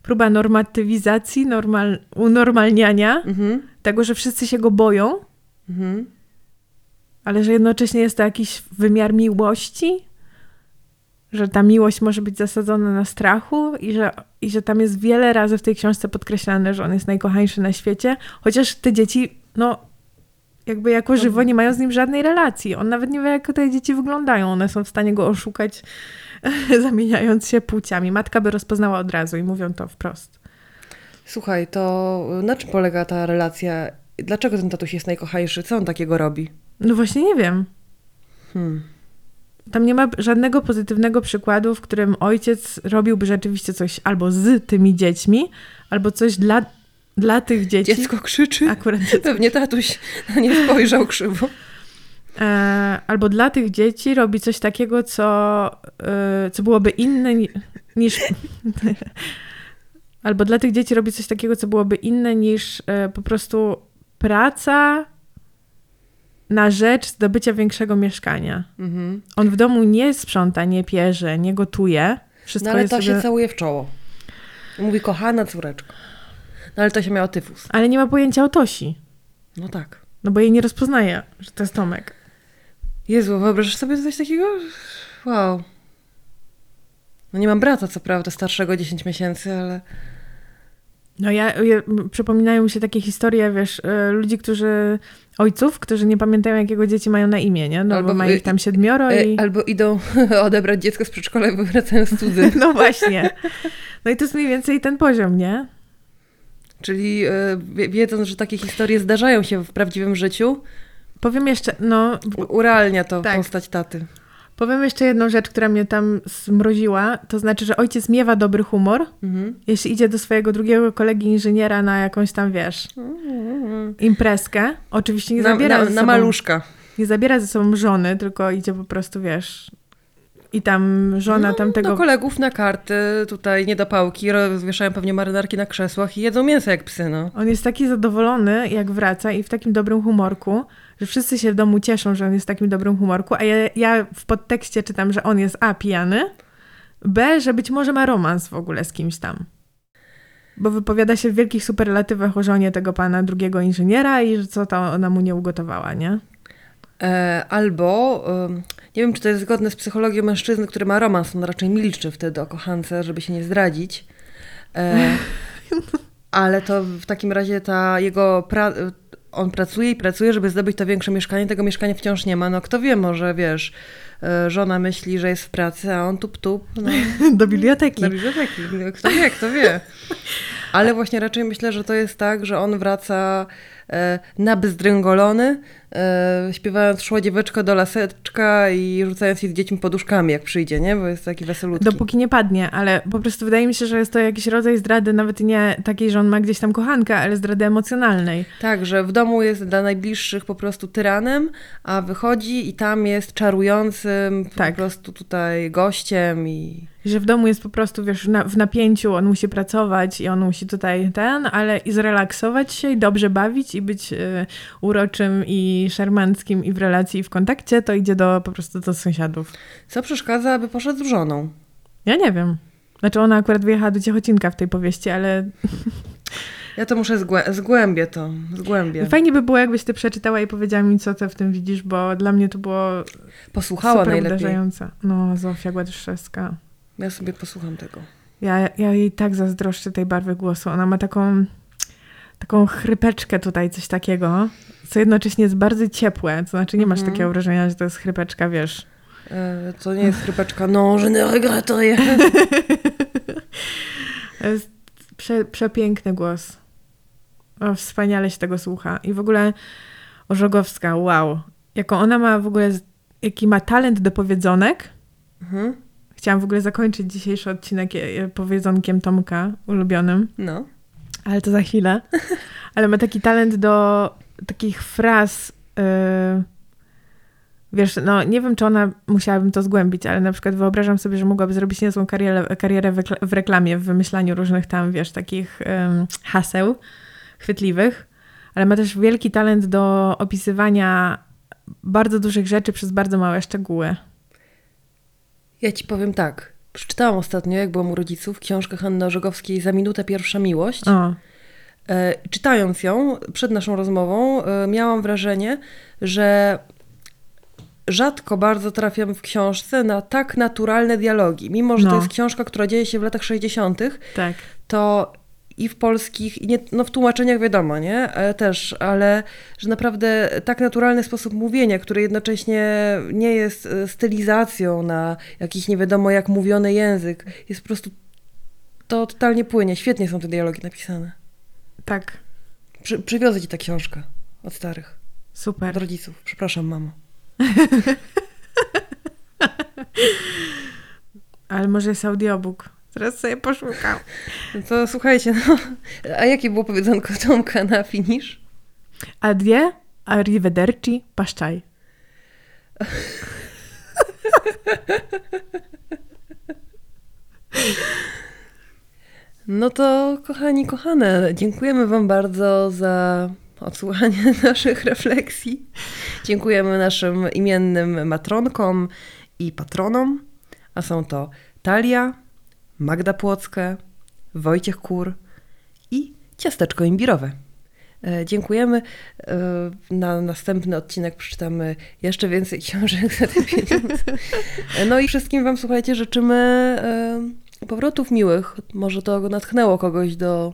próba normatywizacji, normal, unormalniania Mhm. tego, że wszyscy się go boją, Mhm. ale że jednocześnie jest to jakiś wymiar miłości, że ta miłość może być zasadzona na strachu i że, i że tam jest wiele razy w tej książce podkreślane, że on jest najkochańszy na świecie, chociaż te dzieci, no jakby jako żywo nie mają z nim żadnej relacji. On nawet nie wie, jak te dzieci wyglądają. One są w stanie go oszukać, (laughs) zamieniając się płciami. Matka by rozpoznała od razu i mówią to wprost. Słuchaj, to na czym polega ta relacja? Dlaczego ten tatuś jest najkochańszy? Co on takiego robi? No właśnie nie wiem. Hmm. Tam nie ma żadnego pozytywnego przykładu, w którym ojciec robiłby rzeczywiście coś albo z tymi dziećmi, albo coś dla, dla tych dzieci. Dziecko krzyczy. Akurat (laughs) dziecko. Pewnie tatuś na nie spojrzał krzywo. E, albo dla tych dzieci robi coś takiego, co, e, co byłoby inne ni- niż. (laughs) albo dla tych dzieci robi coś takiego, co byłoby inne niż e, po prostu praca na rzecz zdobycia większego mieszkania. Mhm. On w domu nie sprząta, nie pierze, nie gotuje. Wszystko No ale to się sobie... całuje w czoło. Mówi, kochana córeczko. No ale to się miała tyfus. Ale nie ma pojęcia o Tosi. No tak. No bo jej nie rozpoznaje, że to jest Tomek. Jezu, wyobrażasz sobie coś takiego? Wow. No nie mam brata, co prawda, starszego 10 miesięcy, ale... No ja, ja przypominają mi się takie historie, wiesz, e, ludzi, którzy, ojców, którzy nie pamiętają, jakiego dzieci mają na imię, nie? No Albo bo ma ich tam siedmioro E, i... Albo idą (laughs) odebrać dziecko z przedszkola i wracają z (laughs) cudzym. No właśnie. No i to jest mniej więcej ten poziom, nie? Czyli wie- wiedząc, że takie historie zdarzają się w prawdziwym życiu, Powiem jeszcze, no, urealnia to Tak. postać taty. Powiem jeszcze jedną rzecz, która mnie tam zmroziła, to znaczy, że ojciec miewa dobry humor, Mhm. jeśli idzie do swojego drugiego kolegi inżyniera na jakąś tam, wiesz, imprezkę. Oczywiście nie Na, zabiera na, ze na sobą, maluszka. nie zabiera ze sobą żony, tylko idzie po prostu, wiesz, i tam żona No, tamtego... Do kolegów na karty, tutaj nie do pałki, rozwieszają pewnie marynarki na krzesłach i jedzą mięso jak psy, no. On jest taki zadowolony, jak wraca i w takim dobrym humorku, że wszyscy się w domu cieszą, że on jest w takim dobrym humorku, a ja, ja w podtekście czytam, że on jest A, pijany, B, że być może ma romans w ogóle z kimś tam. Bo wypowiada się w wielkich superlatywach o żonie tego pana drugiego inżyniera i że co to ona mu nie ugotowała, nie? E, albo, nie wiem, czy to jest zgodne z psychologią mężczyzny, który ma romans, on raczej milczy wtedy o kochance, żeby się nie zdradzić. E, (laughs) ale to w takim razie ta jego pra- on pracuje i pracuje, żeby zdobyć to większe mieszkanie, tego mieszkania wciąż nie ma. No kto wie, może wiesz, e, żona myśli, że jest w pracy, a on tup tup. No, (laughs) Do biblioteki. do biblioteki. Kto wie, kto wie. Ale właśnie raczej myślę, że to jest tak, że on wraca nabzdręgolony, e, śpiewając szła dzieweczka do laseczka i rzucając się z dziećmi poduszkami, jak przyjdzie, nie? Bo jest taki weselutki. Dopóki nie padnie, ale po prostu wydaje mi się, że jest to jakiś rodzaj zdrady, nawet nie takiej, że on ma gdzieś tam kochankę, ale zdrady emocjonalnej. Tak, że w domu jest dla najbliższych po prostu tyranem, a wychodzi i tam jest czarującym Tak. po prostu tutaj gościem i... Że w domu jest po prostu, wiesz, na, w napięciu, on musi pracować i on musi tutaj ten, ale i zrelaksować się i dobrze bawić i być y, uroczym i szarmanckim i w relacji i w kontakcie, to idzie do po prostu do sąsiadów. Co przeszkadza, aby poszedł z żoną? Ja nie wiem. Znaczy ona akurat wyjechała do Ciechocinka w tej powieści, ale (laughs) Ja to muszę zgłę- zgłębię to, zgłębię. fajnie by było, jakbyś ty przeczytała i powiedziała mi, co ty w tym widzisz, bo dla mnie to było Posłuchała super najlepiej. uderzające. No, Zofia Gładyszewska. Ja sobie posłucham tego. Ja, ja jej tak zazdroszczę tej barwy głosu. Ona ma taką, taką chrypeczkę tutaj, coś takiego, co jednocześnie jest bardzo ciepłe. To znaczy nie masz Mhm. takiego wrażenia, że to jest chrypeczka, wiesz. E, to nie jest chrypeczka, no, je ne regrette rien. To jest prze, przepiękny głos. O, wspaniale się tego słucha. I w ogóle Orzogowska, wow. Jaką ona ma w ogóle, jaki ma talent do powiedzonek. Mhm. Chciałam w ogóle zakończyć dzisiejszy odcinek powiedzonkiem Tomka, ulubionym. No. Ale to za chwilę. Ale ma taki talent do takich fraz. Yy, wiesz, no nie wiem, czy ona musiałabym to zgłębić, ale na przykład wyobrażam sobie, że mogłaby zrobić niezłą karierę, karierę w, rekla- w reklamie, w wymyślaniu różnych tam, wiesz, takich ym, haseł chwytliwych. Ale ma też wielki talent do opisywania bardzo dużych rzeczy przez bardzo małe szczegóły. Ja ci powiem tak. Przeczytałam ostatnio, jak byłam u rodziców, książkę Hanny Orzegowskiej Za minutę pierwsza miłość. O, E, czytając ją przed naszą rozmową, e, miałam wrażenie, że rzadko bardzo trafiam w książce na tak naturalne dialogi. Mimo, że to No. jest książka, która dzieje się w latach 60., tak. to i w polskich, i nie, no w tłumaczeniach wiadomo, nie? E, też, ale że naprawdę tak naturalny sposób mówienia, który jednocześnie nie jest e, stylizacją na jakiś nie wiadomo jak mówiony język, jest po prostu to totalnie płynie. Świetnie są te dialogi napisane. Tak. Przy, przywiozę ci tę książkę od starych, Super. od rodziców. Przepraszam, mamo. (laughs) Ale może jest audiobook. Teraz sobie poszukam. No to słuchajcie, no, a jakie było powiedzonko Tomka na finisz? Adie, arrivederci, paszczaj. No to kochani, kochane, dziękujemy Wam bardzo za odsłuchanie (laughs) naszych refleksji. Dziękujemy naszym imiennym matronkom i patronom, a są to Talia, Magda Płocka, Wojciech Kur i Ciasteczko Imbirowe. E, Dziękujemy. E, Na następny odcinek przeczytamy jeszcze więcej (laughs) książek za te pieniądze. E, No i wszystkim Wam, słuchajcie, życzymy powrotów miłych. Może to natchnęło kogoś do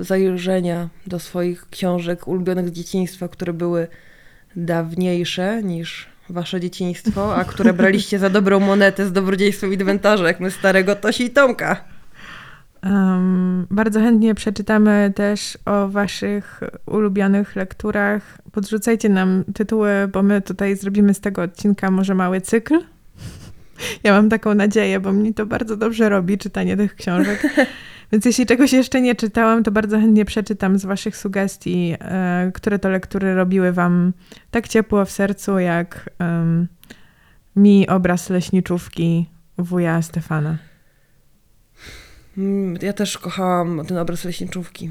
zajrzenia do swoich książek ulubionych z dzieciństwa, które były dawniejsze niż wasze dzieciństwo, a które braliście za dobrą monetę z dobrodziejstwem inwentarza, jak my starego Tosi i Tomka. Um, bardzo chętnie przeczytamy też o waszych ulubionych lekturach. Podrzucajcie nam tytuły, bo my tutaj zrobimy z tego odcinka może mały cykl. Ja mam taką nadzieję, bo mnie to bardzo dobrze robi, czytanie tych książek. (laughs) Więc jeśli czegoś jeszcze nie czytałam, to bardzo chętnie przeczytam z waszych sugestii, e, które to lektury robiły wam tak ciepło w sercu, jak em, mi obraz leśniczówki wuja Stefana. Mm, Ja też kochałam ten obraz leśniczówki.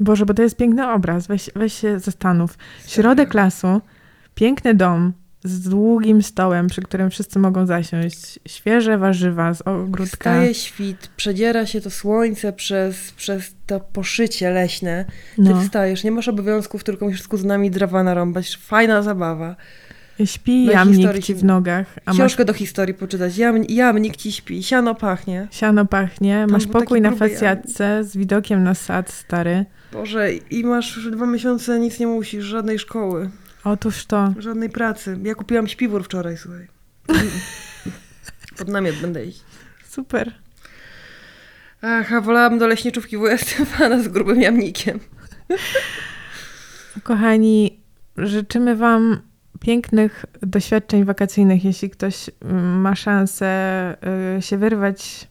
Boże, bo to jest piękny obraz. Weź, weź się zastanów. Środek lasu, piękny dom, z długim stołem, przy którym wszyscy mogą zasiąść. Świeże warzywa z ogródka. Wstaje świt, przedziera się to słońce przez, przez to poszycie leśne. Ty No. wstajesz, nie masz obowiązków, tylko musisz z kuzynami drawa narąbać. Fajna zabawa. Śpi No jamnik ci w nogach, a masz Książkę do historii poczytać. Jam, jamnik ci śpi, siano pachnie. siano pachnie, masz był taki pokój na facjatce z widokiem na sad stary. Boże, i masz już dwa miesiące, nic nie musisz, żadnej szkoły, Otóż to. żadnej pracy. Ja kupiłam śpiwór wczoraj, słuchaj. (laughs) Pod namiot będę iść. Super. Ach, a wolałam do leśniczówki wuja Stefana z grubym jamnikiem. (laughs) Kochani, życzymy Wam pięknych doświadczeń wakacyjnych, jeśli ktoś ma szansę y, się wyrwać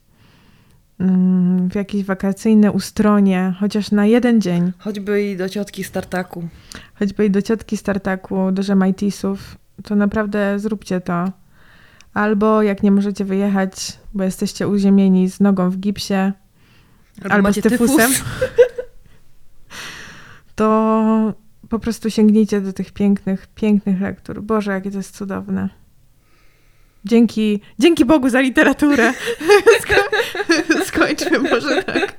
w jakieś wakacyjne ustronie, chociaż na jeden dzień, Choćby i do ciotki z tartaku. choćby i do ciotki z tartaku, do Żemajtisów, to naprawdę zróbcie to. Albo jak nie możecie wyjechać, bo jesteście uziemieni z nogą w gipsie, albo, macie z tyfusem, tyfus. to po prostu sięgnijcie do tych pięknych, pięknych lektur. Boże, jakie to jest cudowne. Dzięki, dzięki Bogu za literaturę. (laughs) Sko- skończmy może tak.